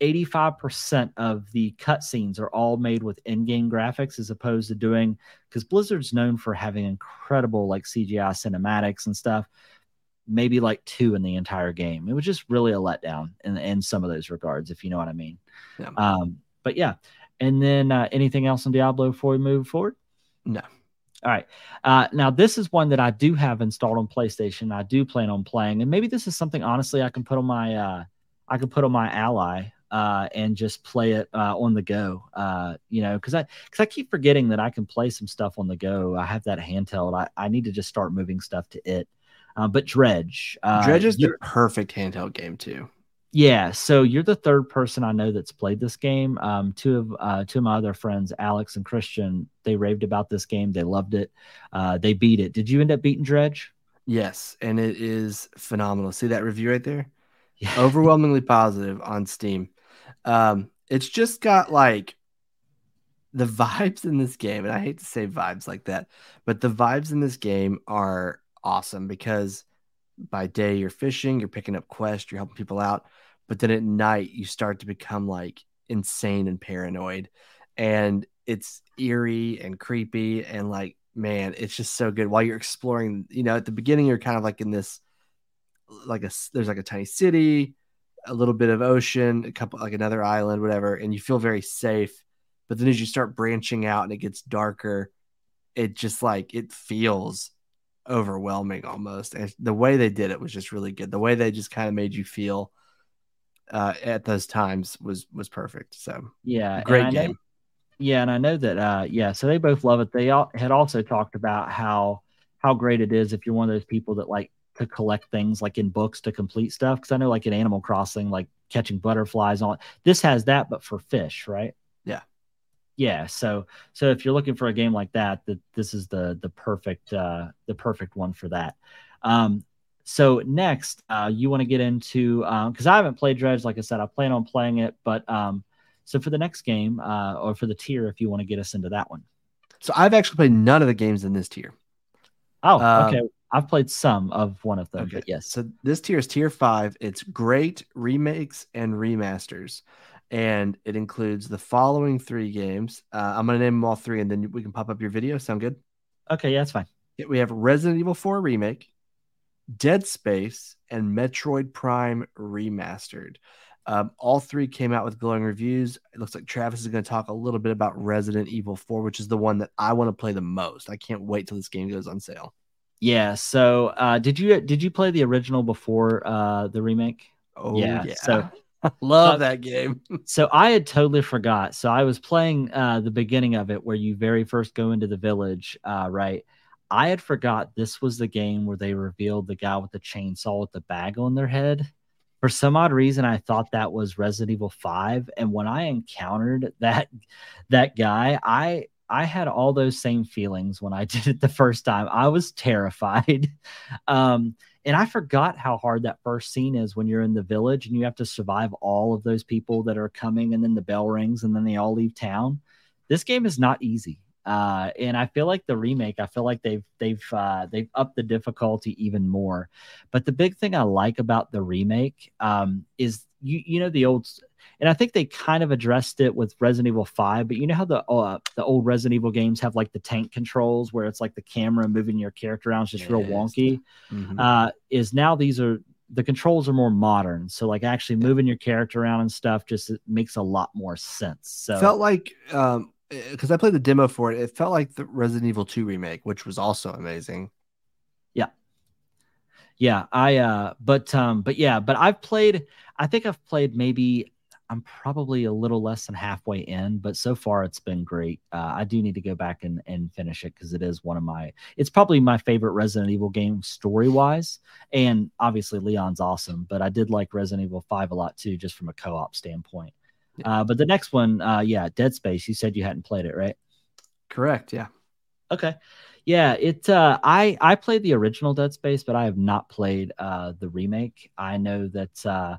85% of the cutscenes are all made with in-game graphics as opposed to doing because Blizzard's known for having incredible like CGI cinematics and stuff. Maybe like two in the entire game. It was just really a letdown in in some of those regards, if you know what I mean. Yeah. Um, but yeah. And then uh, anything else on Diablo before we move forward? No. All right. Uh, now this is one that I do have installed on PlayStation. I do plan on playing, and maybe this is something honestly I can put on my uh, I could put on my ally uh, and just play it uh, on the go. Uh, you know, because I because I keep forgetting that I can play some stuff on the go. I have that handheld. I, I need to just start moving stuff to it. Uh, but Dredge, uh, Dredge is the perfect handheld game too. Yeah, so you're the third person I know that's played this game. Um, two of uh, two of my other friends, Alex and Christian, they raved about this game. They loved it. Uh, they beat it. Did you end up beating Dredge? Yes, and it is phenomenal. See that review right there? Yeah. Overwhelmingly positive on Steam. Um, it's just got like the vibes in this game, and I hate to say vibes like that, but the vibes in this game are awesome because by day you're fishing, you're picking up quests, you're helping people out, but then at night you start to become like insane and paranoid, and it's eerie and creepy and like man, it's just so good while you're exploring. You know, at the beginning you're kind of like in this like a there's like a tiny city a little bit of ocean, a couple like another island, whatever, and you feel very safe. But then as you start branching out and it gets darker, it just like it feels overwhelming almost. And the way they did it was just really good. The way they just kind of made you feel uh, at those times was was perfect. So yeah, great game. Know, yeah, and I know that uh, yeah, so they both love it. They all, had also talked about how how great it is if you're one of those people that like to collect things like in books to complete stuff because I know like in Animal Crossing, like catching butterflies on this has that, but for fish, right? Yeah, yeah. So so if you're looking for a game like that, that this is the the perfect uh, the perfect one for that. Um, so next, uh, you want to get into um because I haven't played Dredge, like I said, I plan on playing it, but um, so for the next game uh, or for the tier, if you want to get us into that one. So I've actually played none of the games in this tier. Oh, um, okay. I've played some of one of them, okay. but yes. So this tier is tier five. It's great remakes and remasters, and it includes the following three games. Uh, I'm gonna name them all three, and then we can pop up your video. Sound good? Okay, yeah, that's fine. We have Resident Evil 4 remake, Dead Space, and Metroid Prime remastered. Um, all three came out with glowing reviews. It looks like Travis is going to talk a little bit about Resident Evil 4, which is the one that I want to play the most. I can't wait till this game goes on sale. Yeah. So, uh, did you did you play the original before uh, the remake? Oh yeah. yeah. So. Love that game. so I had totally forgot. So I was playing uh, the beginning of it where you very first go into the village, uh, right? I had forgot this was the game where they revealed the guy with the chainsaw with the bag on their head. For some odd reason, I thought that was Resident Evil Five, and when I encountered that that guy, I I had all those same feelings when I did it the first time. I was terrified. Um, and I forgot how hard that first scene is when you're in the village and you have to survive all of those people that are coming and then the bell rings and then they all leave town. This game is not easy. Uh, and I feel like the remake, I feel like they've they've uh, they've upped the difficulty even more. But the big thing I like about the remake um, is you you know the old and I think they kind of addressed it with Resident Evil Five. But you know how the uh, the old Resident Evil games have like the tank controls where it's like the camera moving your character around is just yes. real wonky. Mm-hmm. Uh, is now these are the controls are more modern, so like actually moving your character around and stuff just makes a lot more sense. So felt like um because I played the demo for it, it felt like the Resident Evil 2 remake, which was also amazing. Yeah. Yeah, I uh but um but yeah, but I've played I think I've played maybe I'm probably a little less than halfway in, but so far it's been great. Uh, I do need to go back and, and finish it because it is one of my, it's probably my favorite Resident Evil game story wise. And obviously Leon's awesome, but I did like Resident Evil 5 a lot too, just from a co op standpoint. Yeah. Uh, but the next one, uh, yeah, Dead Space. You said you hadn't played it, right? Correct. Yeah. Okay. Yeah, it. Uh, I I played the original Dead Space, but I have not played uh, the remake. I know that uh,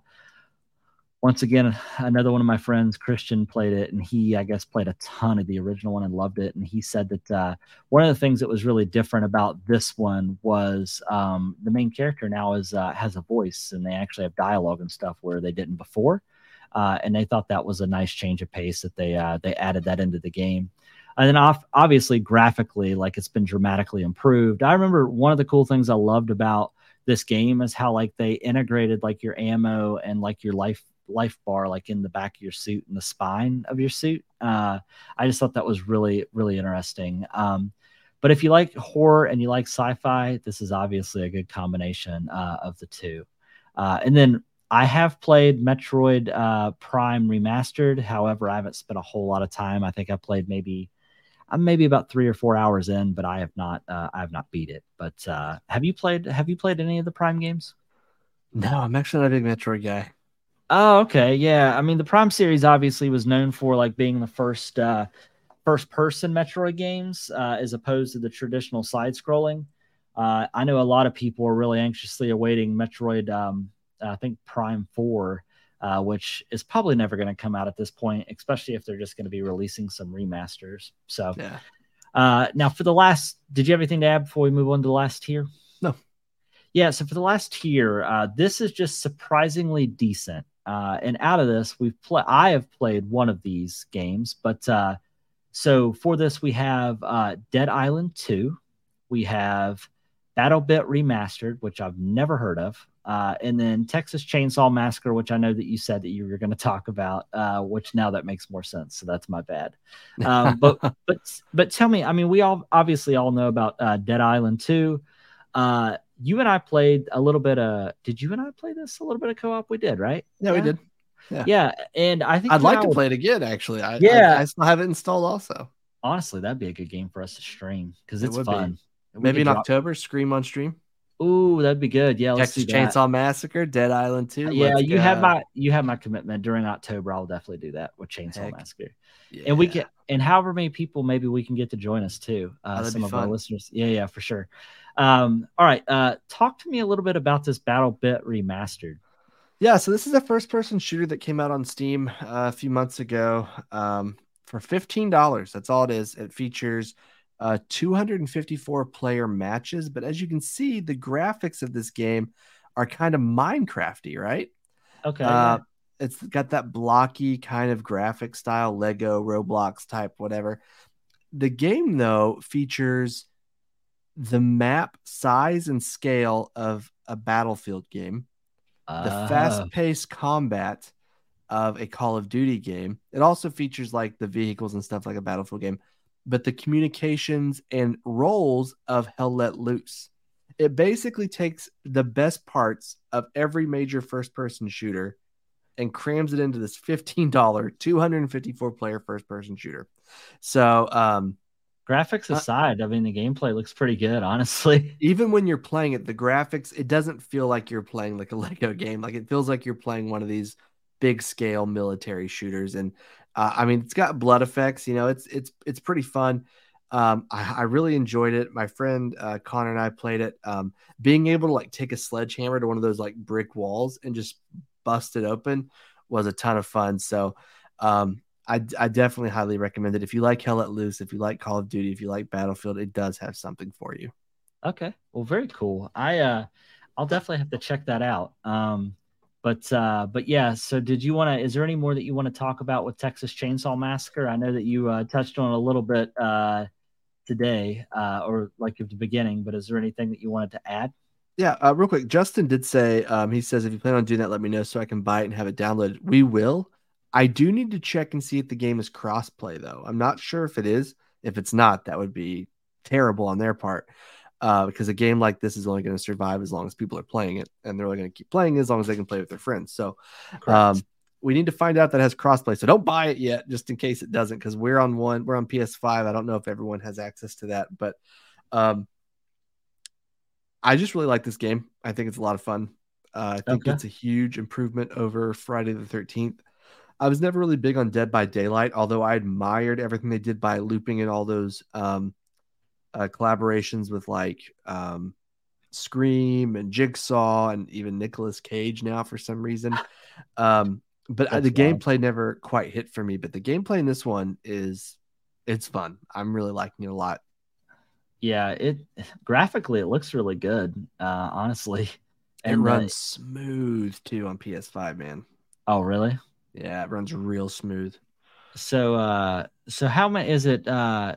once again, another one of my friends, Christian, played it, and he, I guess, played a ton of the original one and loved it. And he said that uh, one of the things that was really different about this one was um, the main character now is uh, has a voice, and they actually have dialogue and stuff where they didn't before. Uh, and they thought that was a nice change of pace that they uh, they added that into the game. And then off, obviously graphically, like it's been dramatically improved. I remember one of the cool things I loved about this game is how like they integrated like your ammo and like your life life bar like in the back of your suit and the spine of your suit. Uh, I just thought that was really really interesting. Um, but if you like horror and you like sci-fi, this is obviously a good combination uh, of the two. Uh, and then I have played Metroid uh, Prime Remastered. However, I haven't spent a whole lot of time. I think I played maybe I'm maybe about three or four hours in, but I have not uh, I have not beat it. But uh, have you played Have you played any of the Prime games? No, I'm actually not a big Metroid guy. Oh, okay, yeah. I mean, the Prime series obviously was known for like being the first uh, first person Metroid games, uh, as opposed to the traditional side scrolling. Uh, I know a lot of people are really anxiously awaiting Metroid. Um, I think Prime Four, uh, which is probably never going to come out at this point, especially if they're just going to be releasing some remasters. So, yeah. Uh, now for the last, did you have anything to add before we move on to the last tier? No. Yeah. So for the last tier, uh, this is just surprisingly decent. Uh, and out of this, we've played. I have played one of these games, but uh, so for this, we have uh, Dead Island Two, we have BattleBit Remastered, which I've never heard of, uh, and then Texas Chainsaw Massacre, which I know that you said that you were going to talk about, uh, which now that makes more sense. So that's my bad. Um, but but but tell me, I mean, we all obviously all know about uh, Dead Island Two. You and I played a little bit of. Did you and I play this a little bit of co-op? We did, right? Yeah, yeah. we did. Yeah. yeah, and I think I'd like to would... play it again. Actually, I, yeah, I, I, still have it installed. Also, honestly, that'd be a good game for us to stream because it's it fun. Maybe in drop... October, Scream on stream. Ooh, that'd be good. Yeah, Texas Chainsaw Massacre, Dead Island 2. Yeah, let's you go. have my you have my commitment during October. I'll definitely do that with Chainsaw Heck. Massacre. Yeah. And we can and however many people maybe we can get to join us too. Uh, oh, some of fun. our listeners. Yeah, yeah, for sure. Um, all right. Uh, talk to me a little bit about this BattleBit remastered. Yeah, so this is a first person shooter that came out on Steam uh, a few months ago um, for $15. That's all it is. It features uh, 254 player matches. But as you can see, the graphics of this game are kind of Minecrafty, right? Okay. Uh, it's got that blocky kind of graphic style, Lego, Roblox type, whatever. The game, though, features the map size and scale of a battlefield game, uh. the ah. fast paced combat of a Call of Duty game. It also features like the vehicles and stuff like a battlefield game, but the communications and roles of Hell Let Loose. It basically takes the best parts of every major first person shooter and crams it into this $15 254 player first person shooter. So, um, graphics uh, aside, I mean, the gameplay looks pretty good, honestly. Even when you're playing it, the graphics, it doesn't feel like you're playing like a Lego game. Like it feels like you're playing one of these big scale military shooters. And uh, I mean, it's got blood effects. You know, it's it's it's pretty fun. Um, I, I, really enjoyed it. My friend uh, Connor and I played it. Um, being able to like take a sledgehammer to one of those like brick walls and just bust it open was a ton of fun. So um, I, I definitely highly recommend it. If you like Hell Let Loose, if you like Call of Duty, if you like Battlefield, it does have something for you. Okay, well, very cool. I uh, I'll definitely have to check that out. Um, but uh, but yeah. So did you want to? Is there any more that you want to talk about with Texas Chainsaw Massacre? I know that you uh, touched on a little bit uh, today, uh, or like at the beginning. But is there anything that you wanted to add? Yeah, uh, real quick. Justin did say um, he says if you plan on doing that, let me know so I can buy it and have it downloaded. We will. I do need to check and see if the game is crossplay though. I'm not sure if it is. If it's not, that would be terrible on their part uh, because a game like this is only going to survive as long as people are playing it, and they're only going to keep playing as long as they can play with their friends. So, um, we need to find out that has crossplay. So don't buy it yet, just in case it doesn't, because we're on one, we're on PS5. I don't know if everyone has access to that, but um, I just really like this game. I think it's a lot of fun. Uh, I think okay. it's a huge improvement over Friday the Thirteenth. I was never really big on Dead by Daylight, although I admired everything they did by looping in all those um, uh, collaborations with like um, Scream and Jigsaw and even Nicolas Cage now for some reason. Um, but the gameplay never quite hit for me. But the gameplay in this one is it's fun. I'm really liking it a lot. Yeah, it graphically it looks really good. Uh, honestly, and it runs smooth too on PS5, man. Oh, really? Yeah, it runs real smooth. So, uh, so how many is it? Uh,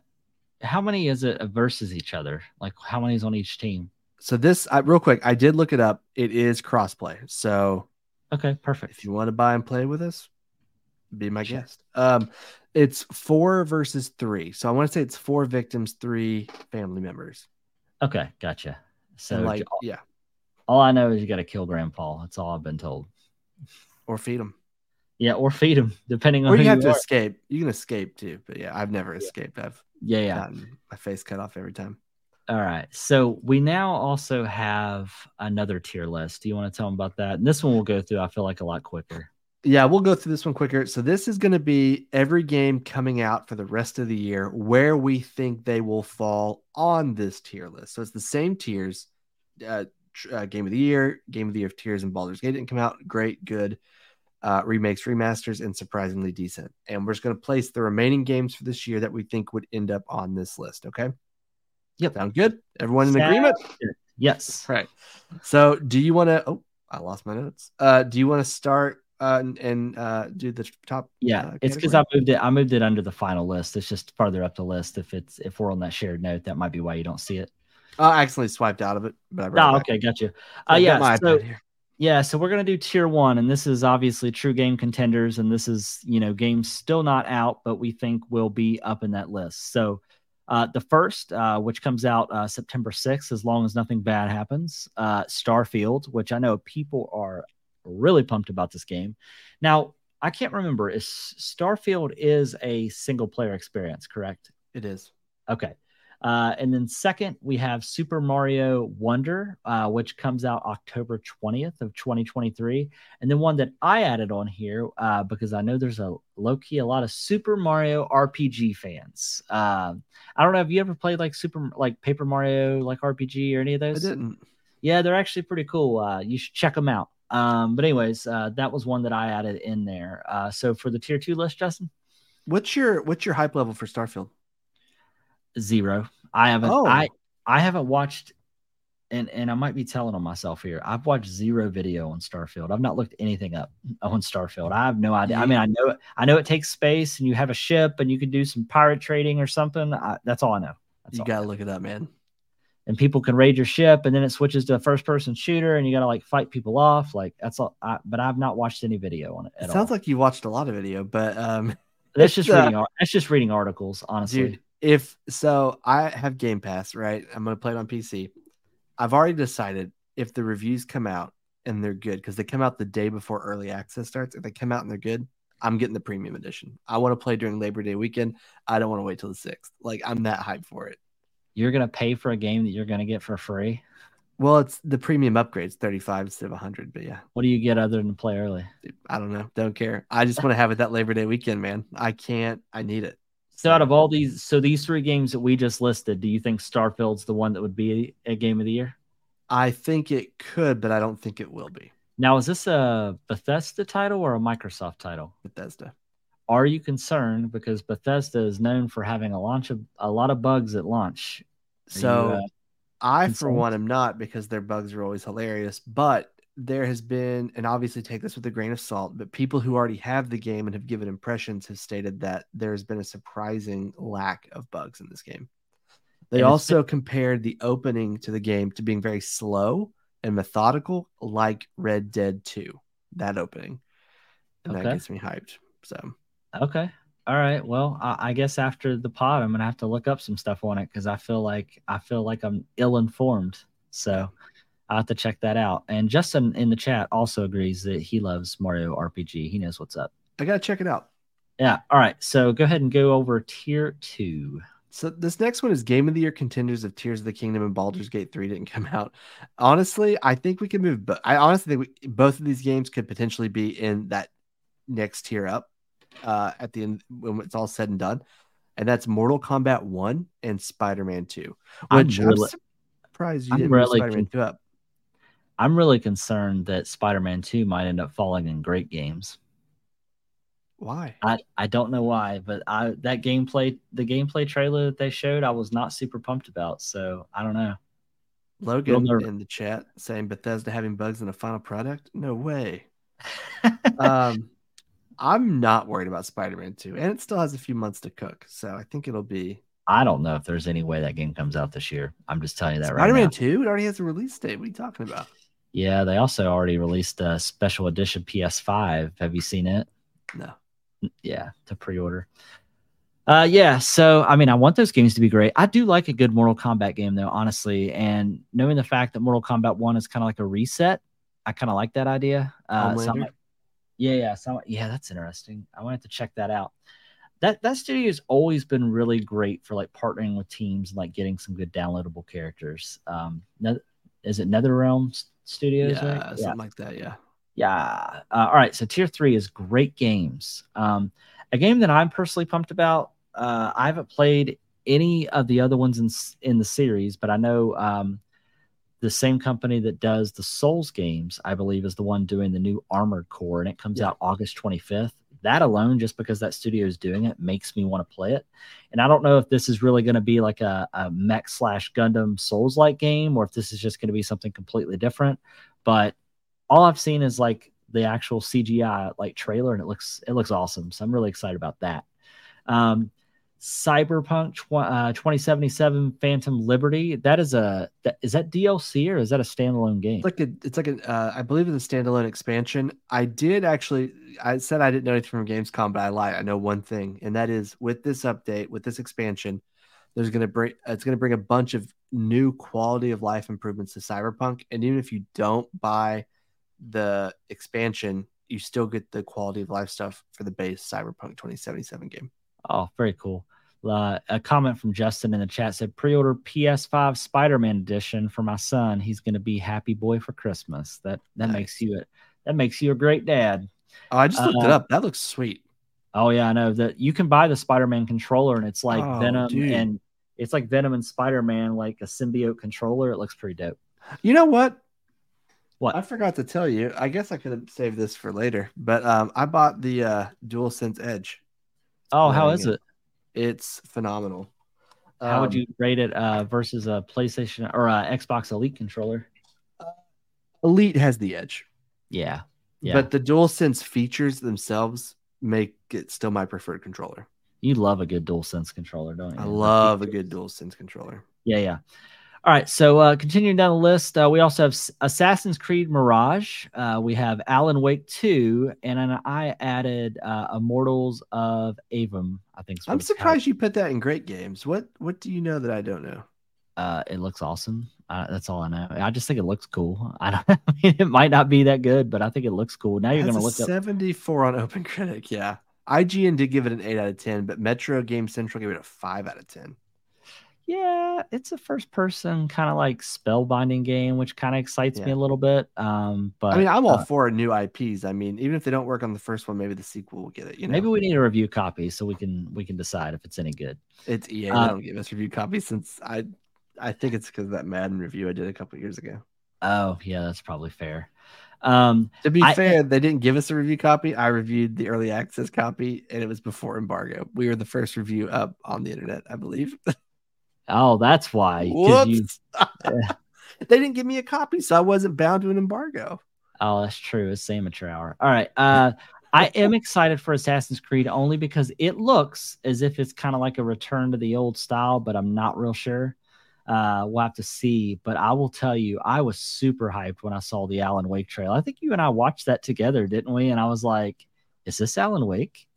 how many is it versus each other? Like, how many is on each team? So this, I, real quick, I did look it up. It is crossplay. So, okay, perfect. If you want to buy and play with us, be my sure. guest. Um, it's four versus three. So I want to say it's four victims, three family members. Okay, gotcha. So and like, yeah. All I know is you got to kill Grandpa. That's all I've been told. Or feed him. Yeah, or feed him, depending on. Or you have you to are. escape. You can escape too, but yeah, I've never yeah. escaped. I've yeah, yeah, gotten my face cut off every time. All right. So we now also have another tier list. Do you want to tell them about that? And this one will go through, I feel like, a lot quicker. Yeah, we'll go through this one quicker. So this is going to be every game coming out for the rest of the year where we think they will fall on this tier list. So it's the same tiers. Uh, uh, game of the year, game of the year of Tears and Baldur's Gate didn't come out. Great, good. Uh, remakes, remasters, and surprisingly decent. And we're just going to place the remaining games for this year that we think would end up on this list. Okay. Yep. Sound good? Everyone in agreement? Yes. Right. So, do you want to? Oh, I lost my notes. Uh, do you want to start uh, and, and uh, do the top? Yeah, uh, it's because I moved it. I moved it under the final list. It's just farther up the list. If it's if we're on that shared note, that might be why you don't see it. I accidentally swiped out of it. But I oh, okay, got you. Uh, yeah, so, yeah. So we're gonna do tier one, and this is obviously true game contenders, and this is you know games still not out, but we think will be up in that list. So. Uh, the first, uh, which comes out uh, September 6th, as long as nothing bad happens, uh, Starfield, which I know people are really pumped about this game. Now, I can't remember, is Starfield is a single player experience, correct? It is. Okay. Uh, and then second, we have Super Mario Wonder, uh, which comes out October 20th of 2023. And then one that I added on here uh, because I know there's a low key a lot of Super Mario RPG fans. Um, I don't know. Have you ever played like Super like Paper Mario like RPG or any of those? I didn't. Yeah, they're actually pretty cool. Uh, you should check them out. Um, but anyways, uh, that was one that I added in there. Uh, so for the tier two list, Justin, what's your what's your hype level for Starfield? Zero. I haven't. Oh. I I haven't watched, and and I might be telling on myself here. I've watched zero video on Starfield. I've not looked anything up on Starfield. I have no idea. I mean, I know it. I know it takes space, and you have a ship, and you can do some pirate trading or something. I, that's all I know. That's you gotta look it up, man. And people can raid your ship, and then it switches to a first-person shooter, and you gotta like fight people off. Like that's all. I, but I've not watched any video on it. it sounds all. like you watched a lot of video, but um, that's just uh, reading. That's just reading articles, honestly. Dude, if so, I have Game Pass, right? I'm gonna play it on PC. I've already decided if the reviews come out and they're good because they come out the day before early access starts. If they come out and they're good, I'm getting the premium edition. I want to play during Labor Day weekend. I don't want to wait till the sixth. Like I'm that hyped for it. You're gonna pay for a game that you're gonna get for free. Well, it's the premium upgrades, 35 instead of 100. But yeah, what do you get other than play early? I don't know. Don't care. I just want to have it that Labor Day weekend, man. I can't. I need it. So out of all these, so these three games that we just listed, do you think Starfield's the one that would be a, game of the year? I think it could, but I don't think it will be. Now, is this a Bethesda title or a Microsoft title? Bethesda. Are you concerned because Bethesda is known for having a launch of a lot of bugs at launch? Are so, you, uh, I concerned? for one am not because their bugs are always hilarious. But there has been, and obviously take this with a grain of salt, but people who already have the game and have given impressions have stated that there's been a surprising lack of bugs in this game. They also compared the opening to the game to being very slow and methodical, like Red Dead 2, that opening. And okay. that gets me hyped. So, okay. All right. Well, I, I guess after the pod, I'm gonna have to look up some stuff on it because I feel like I feel like I'm ill informed. So, i have to check that out. And Justin in the chat also agrees that he loves Mario RPG. He knows what's up. I gotta check it out. Yeah. All right. So go ahead and go over tier two. So this next one is Game of the Year contenders of Tears of the Kingdom and Baldur's Gate 3 didn't come out. Honestly, I think we can move but I honestly think we, both of these games could potentially be in that next tier up. Uh, at the end when it's all said and done, and that's Mortal Kombat One and Spider Man Two. Which I'm, really, I'm surprised you I'm didn't really Spider Man Two up. I'm really concerned that Spider Man Two might end up falling in great games. Why? I, I don't know why, but I that gameplay the gameplay trailer that they showed, I was not super pumped about. So I don't know. Logan in the chat saying Bethesda having bugs in a final product? No way. um, I'm not worried about Spider-Man 2, and it still has a few months to cook, so I think it'll be. I don't know if there's any way that game comes out this year. I'm just telling you that Spider-Man right now. Spider-Man 2, it already has a release date. What are you talking about? Yeah, they also already released a special edition PS5. Have you seen it? No. Yeah, to pre-order. Uh, yeah. So, I mean, I want those games to be great. I do like a good Mortal Kombat game, though, honestly. And knowing the fact that Mortal Kombat One is kind of like a reset, I kind of like that idea. Uh, so yeah, yeah, so, yeah. That's interesting. I wanted to check that out. That that studio has always been really great for like partnering with teams and like getting some good downloadable characters. Um, is it NetherRealm Studios? Yeah, right? something yeah. like that. Yeah. Yeah. Uh, all right. So tier three is great games. Um, a game that I'm personally pumped about. Uh, I haven't played any of the other ones in in the series, but I know um, the same company that does the Souls games, I believe, is the one doing the new Armored Core, and it comes yeah. out August 25th. That alone, just because that studio is doing it, makes me want to play it. And I don't know if this is really going to be like a, a mech slash Gundam Souls like game, or if this is just going to be something completely different. But all I've seen is like the actual CGI like trailer, and it looks it looks awesome. So I'm really excited about that. Um, Cyberpunk uh, 2077 Phantom Liberty. That is a that, is that DLC or is that a standalone game? It's like a it's like a uh, I believe it's a standalone expansion. I did actually I said I didn't know anything from Gamescom, but I lied. I know one thing, and that is with this update, with this expansion, there's gonna bring it's gonna bring a bunch of new quality of life improvements to Cyberpunk. And even if you don't buy the expansion, you still get the quality of life stuff for the base Cyberpunk 2077 game. Oh, very cool. Uh, a comment from Justin in the chat said, "Pre-order PS5 Spider-Man edition for my son. He's going to be happy boy for Christmas." That that nice. makes you a that makes you a great dad. Oh, I just looked uh, it up. That looks sweet. Oh yeah, I know that you can buy the Spider-Man controller, and it's like oh, Venom dude. and it's like Venom and Spider-Man, like a symbiote controller. It looks pretty dope. You know what? What? I forgot to tell you. I guess I could have saved this for later, but um, I bought the uh, DualSense Edge. Oh, how is it? It's phenomenal. How um, would you rate it uh, versus a PlayStation or a Xbox Elite controller? Uh, Elite has the edge. Yeah. Yeah. But the DualSense features themselves make it still my preferred controller. You love a good DualSense controller, don't you? I love a good DualSense controller. Yeah, yeah. All right, so uh, continuing down the list, uh, we also have Assassin's Creed Mirage. Uh, we have Alan Wake 2, and then I added uh, Immortals of Aveum. I think. I'm surprised you put that in great games. What What do you know that I don't know? Uh, it looks awesome. Uh, that's all I know. I just think it looks cool. I don't. I mean, it might not be that good, but I think it looks cool. Now you're going to look 74 up... on OpenCritic. Yeah, IGN did give it an eight out of ten, but Metro Game Central gave it a five out of ten yeah, it's a first person kind of like spellbinding game, which kind of excites yeah. me a little bit. Um, but I mean, I'm all uh, for new IPs. I mean, even if they don't work on the first one, maybe the sequel will get it. You know, maybe we need a review copy so we can we can decide if it's any good. It's EA. Uh, they don't give us review copies since I I think it's because that Madden review I did a couple years ago. Oh yeah, that's probably fair. Um, to be I, fair, they didn't give us a review copy. I reviewed the early access copy, and it was before embargo. We were the first review up on the internet, I believe. Oh, that's why. You, they didn't give me a copy, so I wasn't bound to an embargo. Oh, that's true. It's amateur hour. All right. Uh, I am excited for Assassin's Creed only because it looks as if it's kind of like a return to the old style, but I'm not real sure. Uh, we'll have to see. But I will tell you, I was super hyped when I saw the Alan Wake trail. I think you and I watched that together, didn't we? And I was like, "Is this Alan Wake?"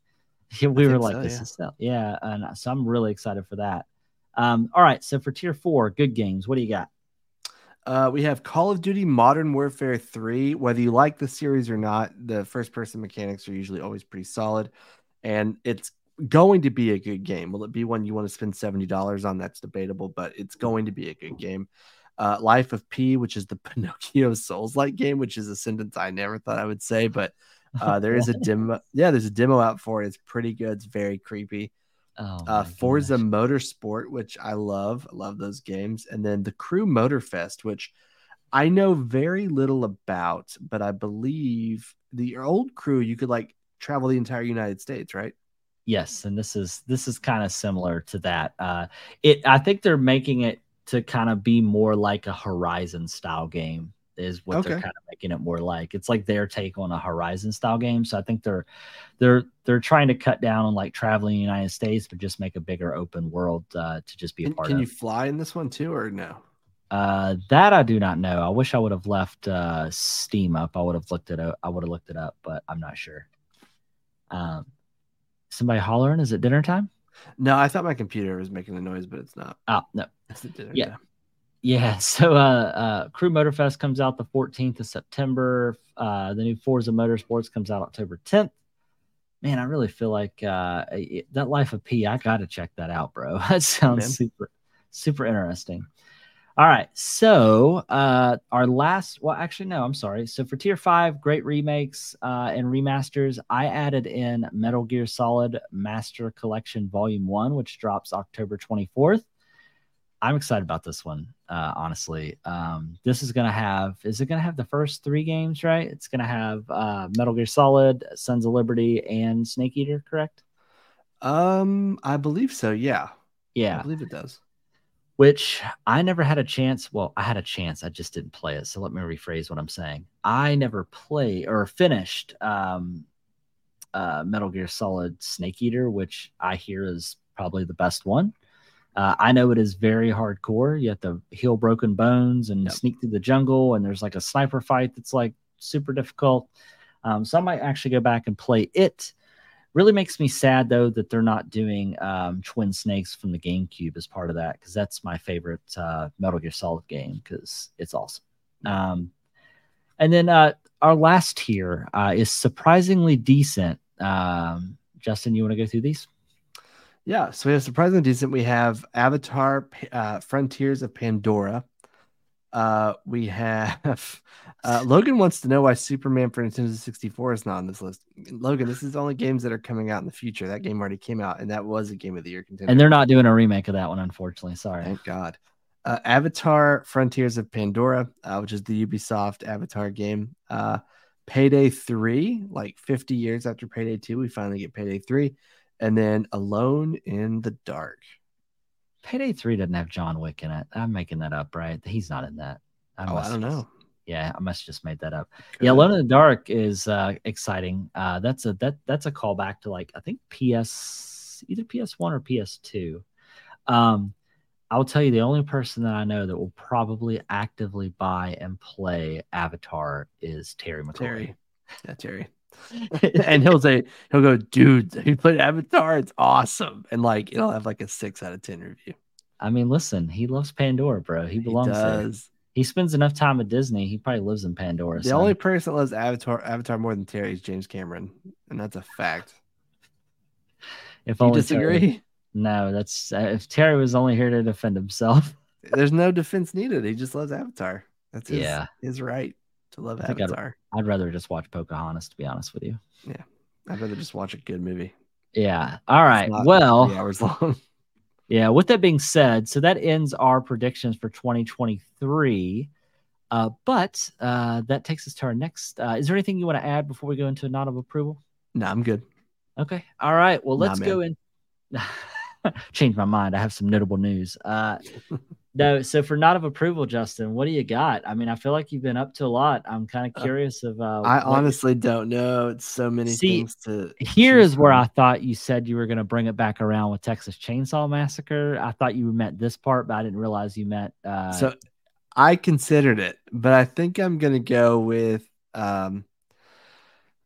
we were like, so, "This yeah. is yeah." And so I'm really excited for that. Um, all right, so for tier four, good games. What do you got? Uh, we have Call of Duty Modern Warfare 3. Whether you like the series or not, the first person mechanics are usually always pretty solid. And it's going to be a good game. Will it be one you want to spend $70 on? That's debatable, but it's going to be a good game. Uh, Lies of P, which is the Pinocchio Souls like game, which is a sentence I never thought I would say, but Uh, there is a demo. Yeah, there's a demo out for it. It's pretty good. It's very creepy. Oh, uh, Forza gosh. Motorsport, which I love. I love those games. And then the Crew Motorfest, which I know very little about, but I believe the old crew you could like travel the entire United States, right? Yes, and this is this is kind of similar to that. Uh, it I think they're making it to kind of be more like a Horizon style game is what okay. they're kind of making it more like. It's like their take on a Horizon style game. So I think they're they're they're trying to cut down on like traveling the United States, but just make a bigger open world uh, to just be a part can of. Can you fly in this one too, or no? Uh, that I do not know. I wish I would have left uh, Steam up. I would have looked it up. I would have looked it up, but I'm not sure. Um, somebody hollering? Is it dinner time? No, I thought my computer was making a noise, but it's not. Oh no, it's the dinner. Yeah, time. Yeah. So, uh, uh, Crew Motorfest comes out the 14th of September. Uh, the new Forza Motorsports comes out October 10th. Man, I really feel like uh, that Lies of P. I got to check that out, bro. That sounds super, super interesting. All right. So uh our last well actually no, I'm sorry. So for tier five, great remakes uh and remasters, I added in Metal Gear Solid Master Collection Volume One, which drops October 24th. I'm excited about this one, uh, honestly. Um, this is gonna have is it gonna have the first three games, right? It's gonna have uh Metal Gear Solid, Sons of Liberty, and Snake Eater, correct? Um, I believe so, yeah. Yeah. I believe it does which I never had a chance. Well, I had a chance, I just didn't play it. So let me rephrase what I'm saying. I never played or finished um, uh, Metal Gear Solid Snake Eater, which I hear is probably the best one. Uh, I know it is very hardcore. You have to heal broken bones and yep. sneak through the jungle, and there's like a sniper fight that's like super difficult. Um, so I might actually go back and play it Really makes me sad though that they're not doing um, Twin Snakes from the GameCube as part of that because that's my favorite uh, Metal Gear Solid game because it's awesome. Um, and then uh, our last tier uh, is surprisingly decent. Um, Justin, you want to go through these? Yeah, so we have surprisingly decent. We have Avatar: uh, Frontiers of Pandora. Uh, we have uh, Logan wants to know why Superman for Nintendo 64 is not on this list. Logan, this is only games that are coming out in the future. That game already came out, and that was a game of the year contender. And they're not doing a remake of that one, unfortunately. Sorry. Thank God. Uh, Avatar: Frontiers of Pandora, uh, which is the Ubisoft Avatar game. Uh, Payday 3, like 50 years after Payday 2, we finally get Payday 3. And then Alone in the Dark. Payday 3 doesn't have John Wick in it. I'm making that up, right? He's not in that. I, oh, I don't know. Yeah, I must have just made that up. Good. Yeah, Alone in the Dark is uh, exciting. Uh, that's a that that's a callback to like I think PS either PS1 or PS2. Um, I'll tell you the only person that I know that will probably actively buy and play Avatar is Terry McCoy. Terry. Yeah, Terry. and he'll say he'll go, dude, he played Avatar. It's awesome, and like it'll have like a six out of ten review. I mean, listen, he loves Pandora, bro. He belongs he there. He spends enough time at Disney. He probably lives in Pandora. The only person that loves Avatar Avatar more than Terry is James Cameron, and that's a fact. If you only disagree. Terry, no, that's uh, if Terry was only here to defend himself. There's no defense needed. He just loves Avatar. That's his, yeah. his right to love Avatar. I'd, I'd, rather just watch Pocahontas, to be honest with you. Yeah, I'd rather just watch a good movie. Yeah. All right. Well, hours long. yeah. With that being said, so that ends our predictions for 2023. Uh, but uh, that takes us to our next. Uh, is there anything you want to add before we go into a nod of approval? No, I'm good. Okay. All right. Well, let's nah, go in. Change my mind. I have some notable news. Uh, no, so for not of approval, Justin, what do you got? I mean, I feel like you've been up to a lot. I'm kind of uh, curious of. Uh, I honestly don't know. It's so many See, things to. Here is where I thought you said you were going to bring it back around with Texas Chainsaw Massacre. I thought you meant this part, but I didn't realize you meant. Uh, so, I considered it, but I think I'm going to go with. um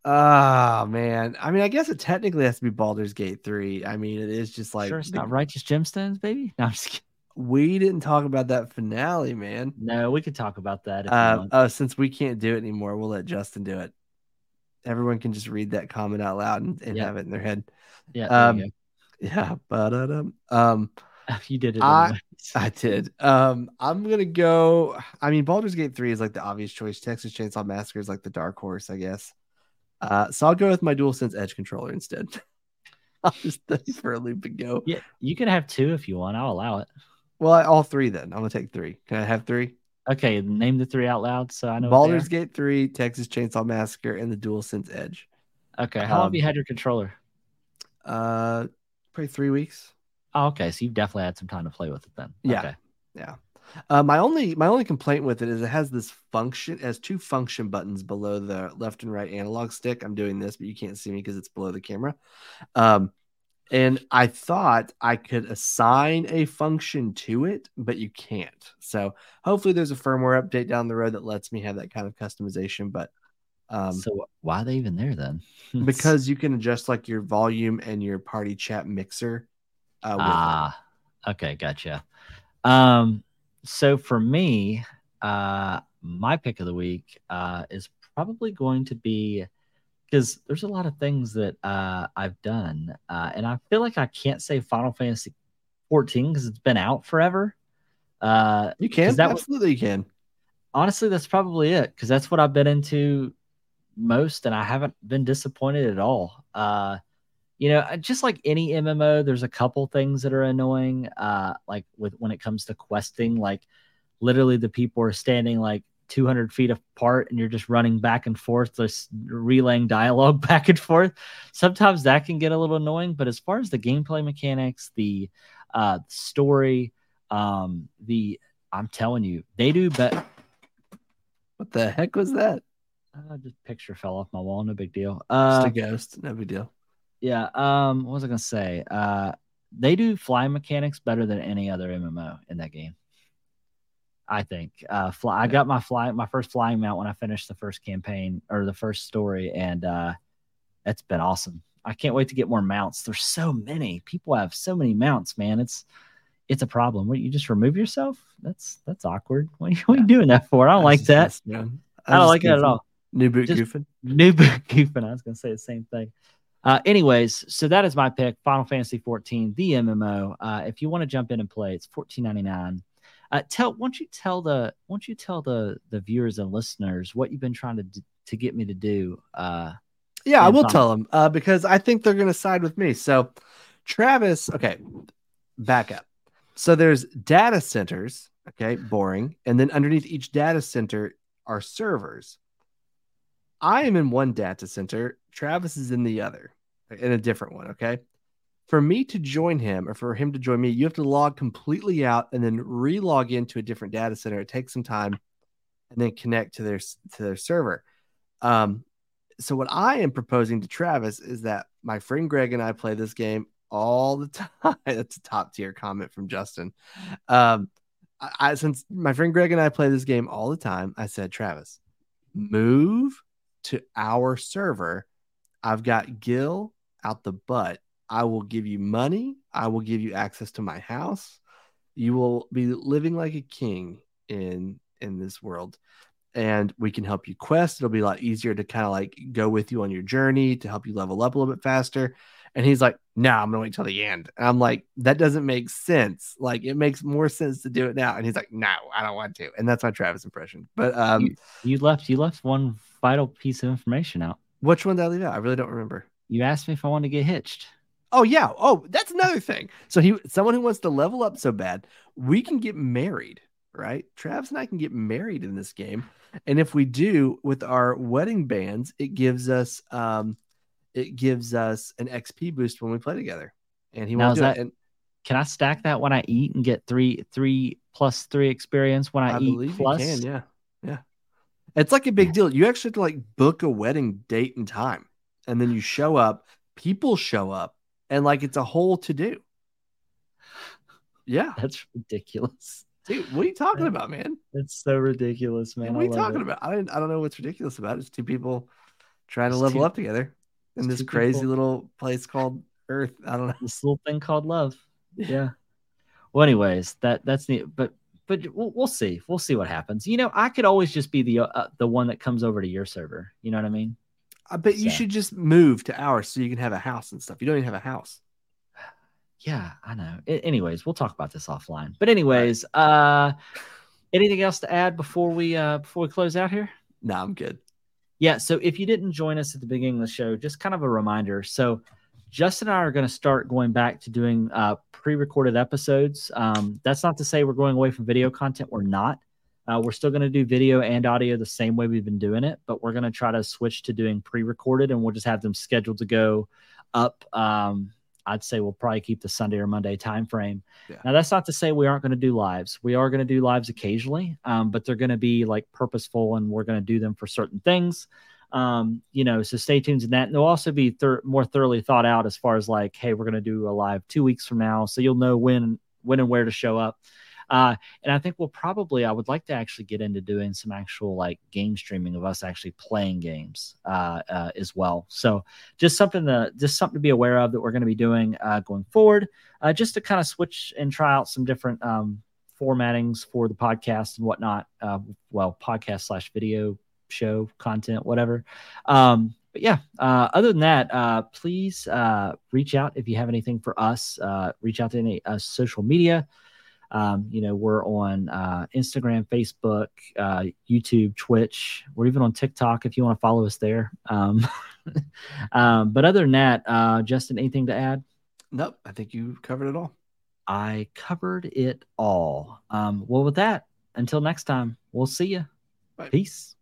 Oh man, I mean, I guess it technically has to be Baldur's Gate three. I mean, it is just like sure it's not Righteous Gemstones, baby. No, I'm just kidding we didn't talk about that finale, man. No, we could talk about that. Uh, uh, since we can't do it anymore, we'll let Justin do it. Everyone can just read that comment out loud and, and have it in their head. Yeah. Um, yeah. But um, um, you did it. I, I did. Um, I'm gonna go. I mean, Baldur's Gate three is like the obvious choice. Texas Chainsaw Massacre is like the dark horse, I guess. Uh, so I'll go with my DualSense Edge controller instead. I'll just for a loop and go. Yeah, you can have two if you want. I'll allow it. Well, all three then. I'm gonna take three. Can I have three? Okay, name the three out loud so I know. Baldur's Gate 3, Texas Chainsaw Massacre, and the DualSense Edge. Okay, how um, long have you had your controller? Uh, probably three weeks. Oh, okay, so you've definitely had some time to play with it then. Yeah, okay. yeah. Uh, my only my only complaint with it is it has this function, it has two function buttons below the left and right analog stick. I'm doing this, but you can't see me because it's below the camera. Um, and I thought I could assign a function to it, but you can't. So hopefully there's a firmware update down the road that lets me have that kind of customization. But um, so why are they even there then? because you can adjust like your volume and your party chat mixer. Uh, ah, okay, gotcha. Um, so for me, uh, my pick of the week uh, is probably going to be because there's a lot of things that uh, I've done, uh, and I feel like I can't say Final Fantasy 14 because it's been out forever. Uh, you can that absolutely was, you can. Honestly, that's probably it because that's what I've been into most, and I haven't been disappointed at all. Uh, you know, just like any MMO, there's a couple things that are annoying. Uh, like with when it comes to questing, like literally the people are standing like 200 feet apart and you're just running back and forth, just relaying dialogue back and forth. Sometimes that can get a little annoying, but as far as the gameplay mechanics, the uh, story, um, the I'm telling you, they do better. What the heck was that? Uh, just picture fell off my wall. No big deal. Uh, just a ghost. No big deal. Yeah. Um. What was I gonna say? Uh, they do fly mechanics better than any other MMO in that game. I think. Uh, fly. I got my fly, my first flying mount when I finished the first campaign or the first story, and uh, it's been awesome. I can't wait to get more mounts. There's so many people have so many mounts, man. It's it's a problem. What you just remove yourself? That's that's awkward. What are you, what are you doing that for? I don't I like that. I, I don't like that at all. New boot just, goofing. New boot goofing. I was gonna say the same thing. Uh, anyways, so that is my pick. Final Fantasy 14, the MMO. Uh, if you want to jump in and play, it's 14.99. Uh, tell won't you tell the won't you tell the the viewers and listeners what you've been trying to to get me to do? Uh, yeah, I will tell them uh, because I think they're going to side with me. So, Travis, okay, back up. So there's data centers, okay, boring, and then underneath each data center are servers. I am in one data center. Travis is in the other, in a different one. Okay for me to join him or for him to join me, you have to log completely out and then re-log into a different data center. It takes some time and then connect to their to their server. Um, so what I am proposing to Travis is that my friend Greg and I play this game all the time. That's a top tier comment from Justin. Um, I, I since my friend Greg and I play this game all the time, I said, Travis, move to our server. I've got Gil out the butt I will give you money. I will give you access to my house. You will be living like a king in in this world. And we can help you quest. It'll be a lot easier to kind of like go with you on your journey to help you level up a little bit faster. And he's like, no, nah, I'm gonna wait till the end. And I'm like, that doesn't make sense. Like it makes more sense to do it now. And he's like, no, I don't want to. And that's my Travis impression. But um you, you left you left one vital piece of information out. Which one did I leave out? I really don't remember. You asked me if I wanted to get hitched. Oh yeah. Oh, that's another thing. So he someone who wants to level up so bad, we can get married, right? Travis and I can get married in this game. And if we do with our wedding bands, it gives us um it gives us an XP boost when we play together. And he won't do that, it. And, can I stack that when I eat and get three three plus three experience when I, I eat plus? can, yeah. Yeah. It's like a big deal. You actually have to like book a wedding date and time. And then you show up, people show up and like it's a whole to do. Yeah, that's ridiculous. Dude, what are you talking about, man? It's so ridiculous, man. What are you talking it. about? I don't, I don't know what's ridiculous about it. It's two people trying it's to level two, up together in this crazy people. little place called Earth. I don't know. This little thing called love. Yeah. yeah. Well, anyways, that that's neat. But but we'll, we'll see. We'll see what happens. You know, I could always just be the uh, the one that comes over to your server. You know what I mean? I bet so. you should just move to ours so you can have a house and stuff. You don't even have a house. Yeah, I know. It, anyways, we'll talk about this offline. But anyways, right. uh anything else to add before we uh before we close out here? No, I'm good. Yeah. So if you didn't join us at the beginning of the show, just kind of a reminder. So Justin and I are going to start going back to doing uh, pre-recorded episodes. Um, that's not to say we're going away from video content. We're not. Uh, we're still going to do video and audio the same way we've been doing it, but we're going to try to switch to doing pre-recorded, and we'll just have them scheduled to go up. Um, I'd say we'll probably keep the Sunday or Monday time frame. Yeah. Now, that's not to say we aren't going to do lives. We are going to do lives occasionally, um, but they're going to be like purposeful, and we're going to do them for certain things. Um, you know, so stay tuned to that. And they'll also be thir- more thoroughly thought out as far as like, hey, we're going to do a live two weeks from now, so you'll know when when and where to show up. Uh, and I think we'll probably, I would like to actually get into doing some actual like game streaming of us actually playing games uh, uh, as well. So just something to, just something to be aware of that we're going to be doing uh, going forward, uh, just to kind of switch and try out some different um, formattings for the podcast and whatnot. Uh, well, podcast slash video show content, whatever. Um, but yeah, uh, other than that, uh, please uh, reach out if you have anything for us. Uh, reach out to any social media. Um, you know, we're on uh, Instagram, Facebook, YouTube, Twitch. We're even on TikTok if you want to follow us there. Um, um, but other than that, Justin, anything to add? Nope, I think you covered it all. I covered it all. Um, well, with that, until next time, we'll see you. Peace.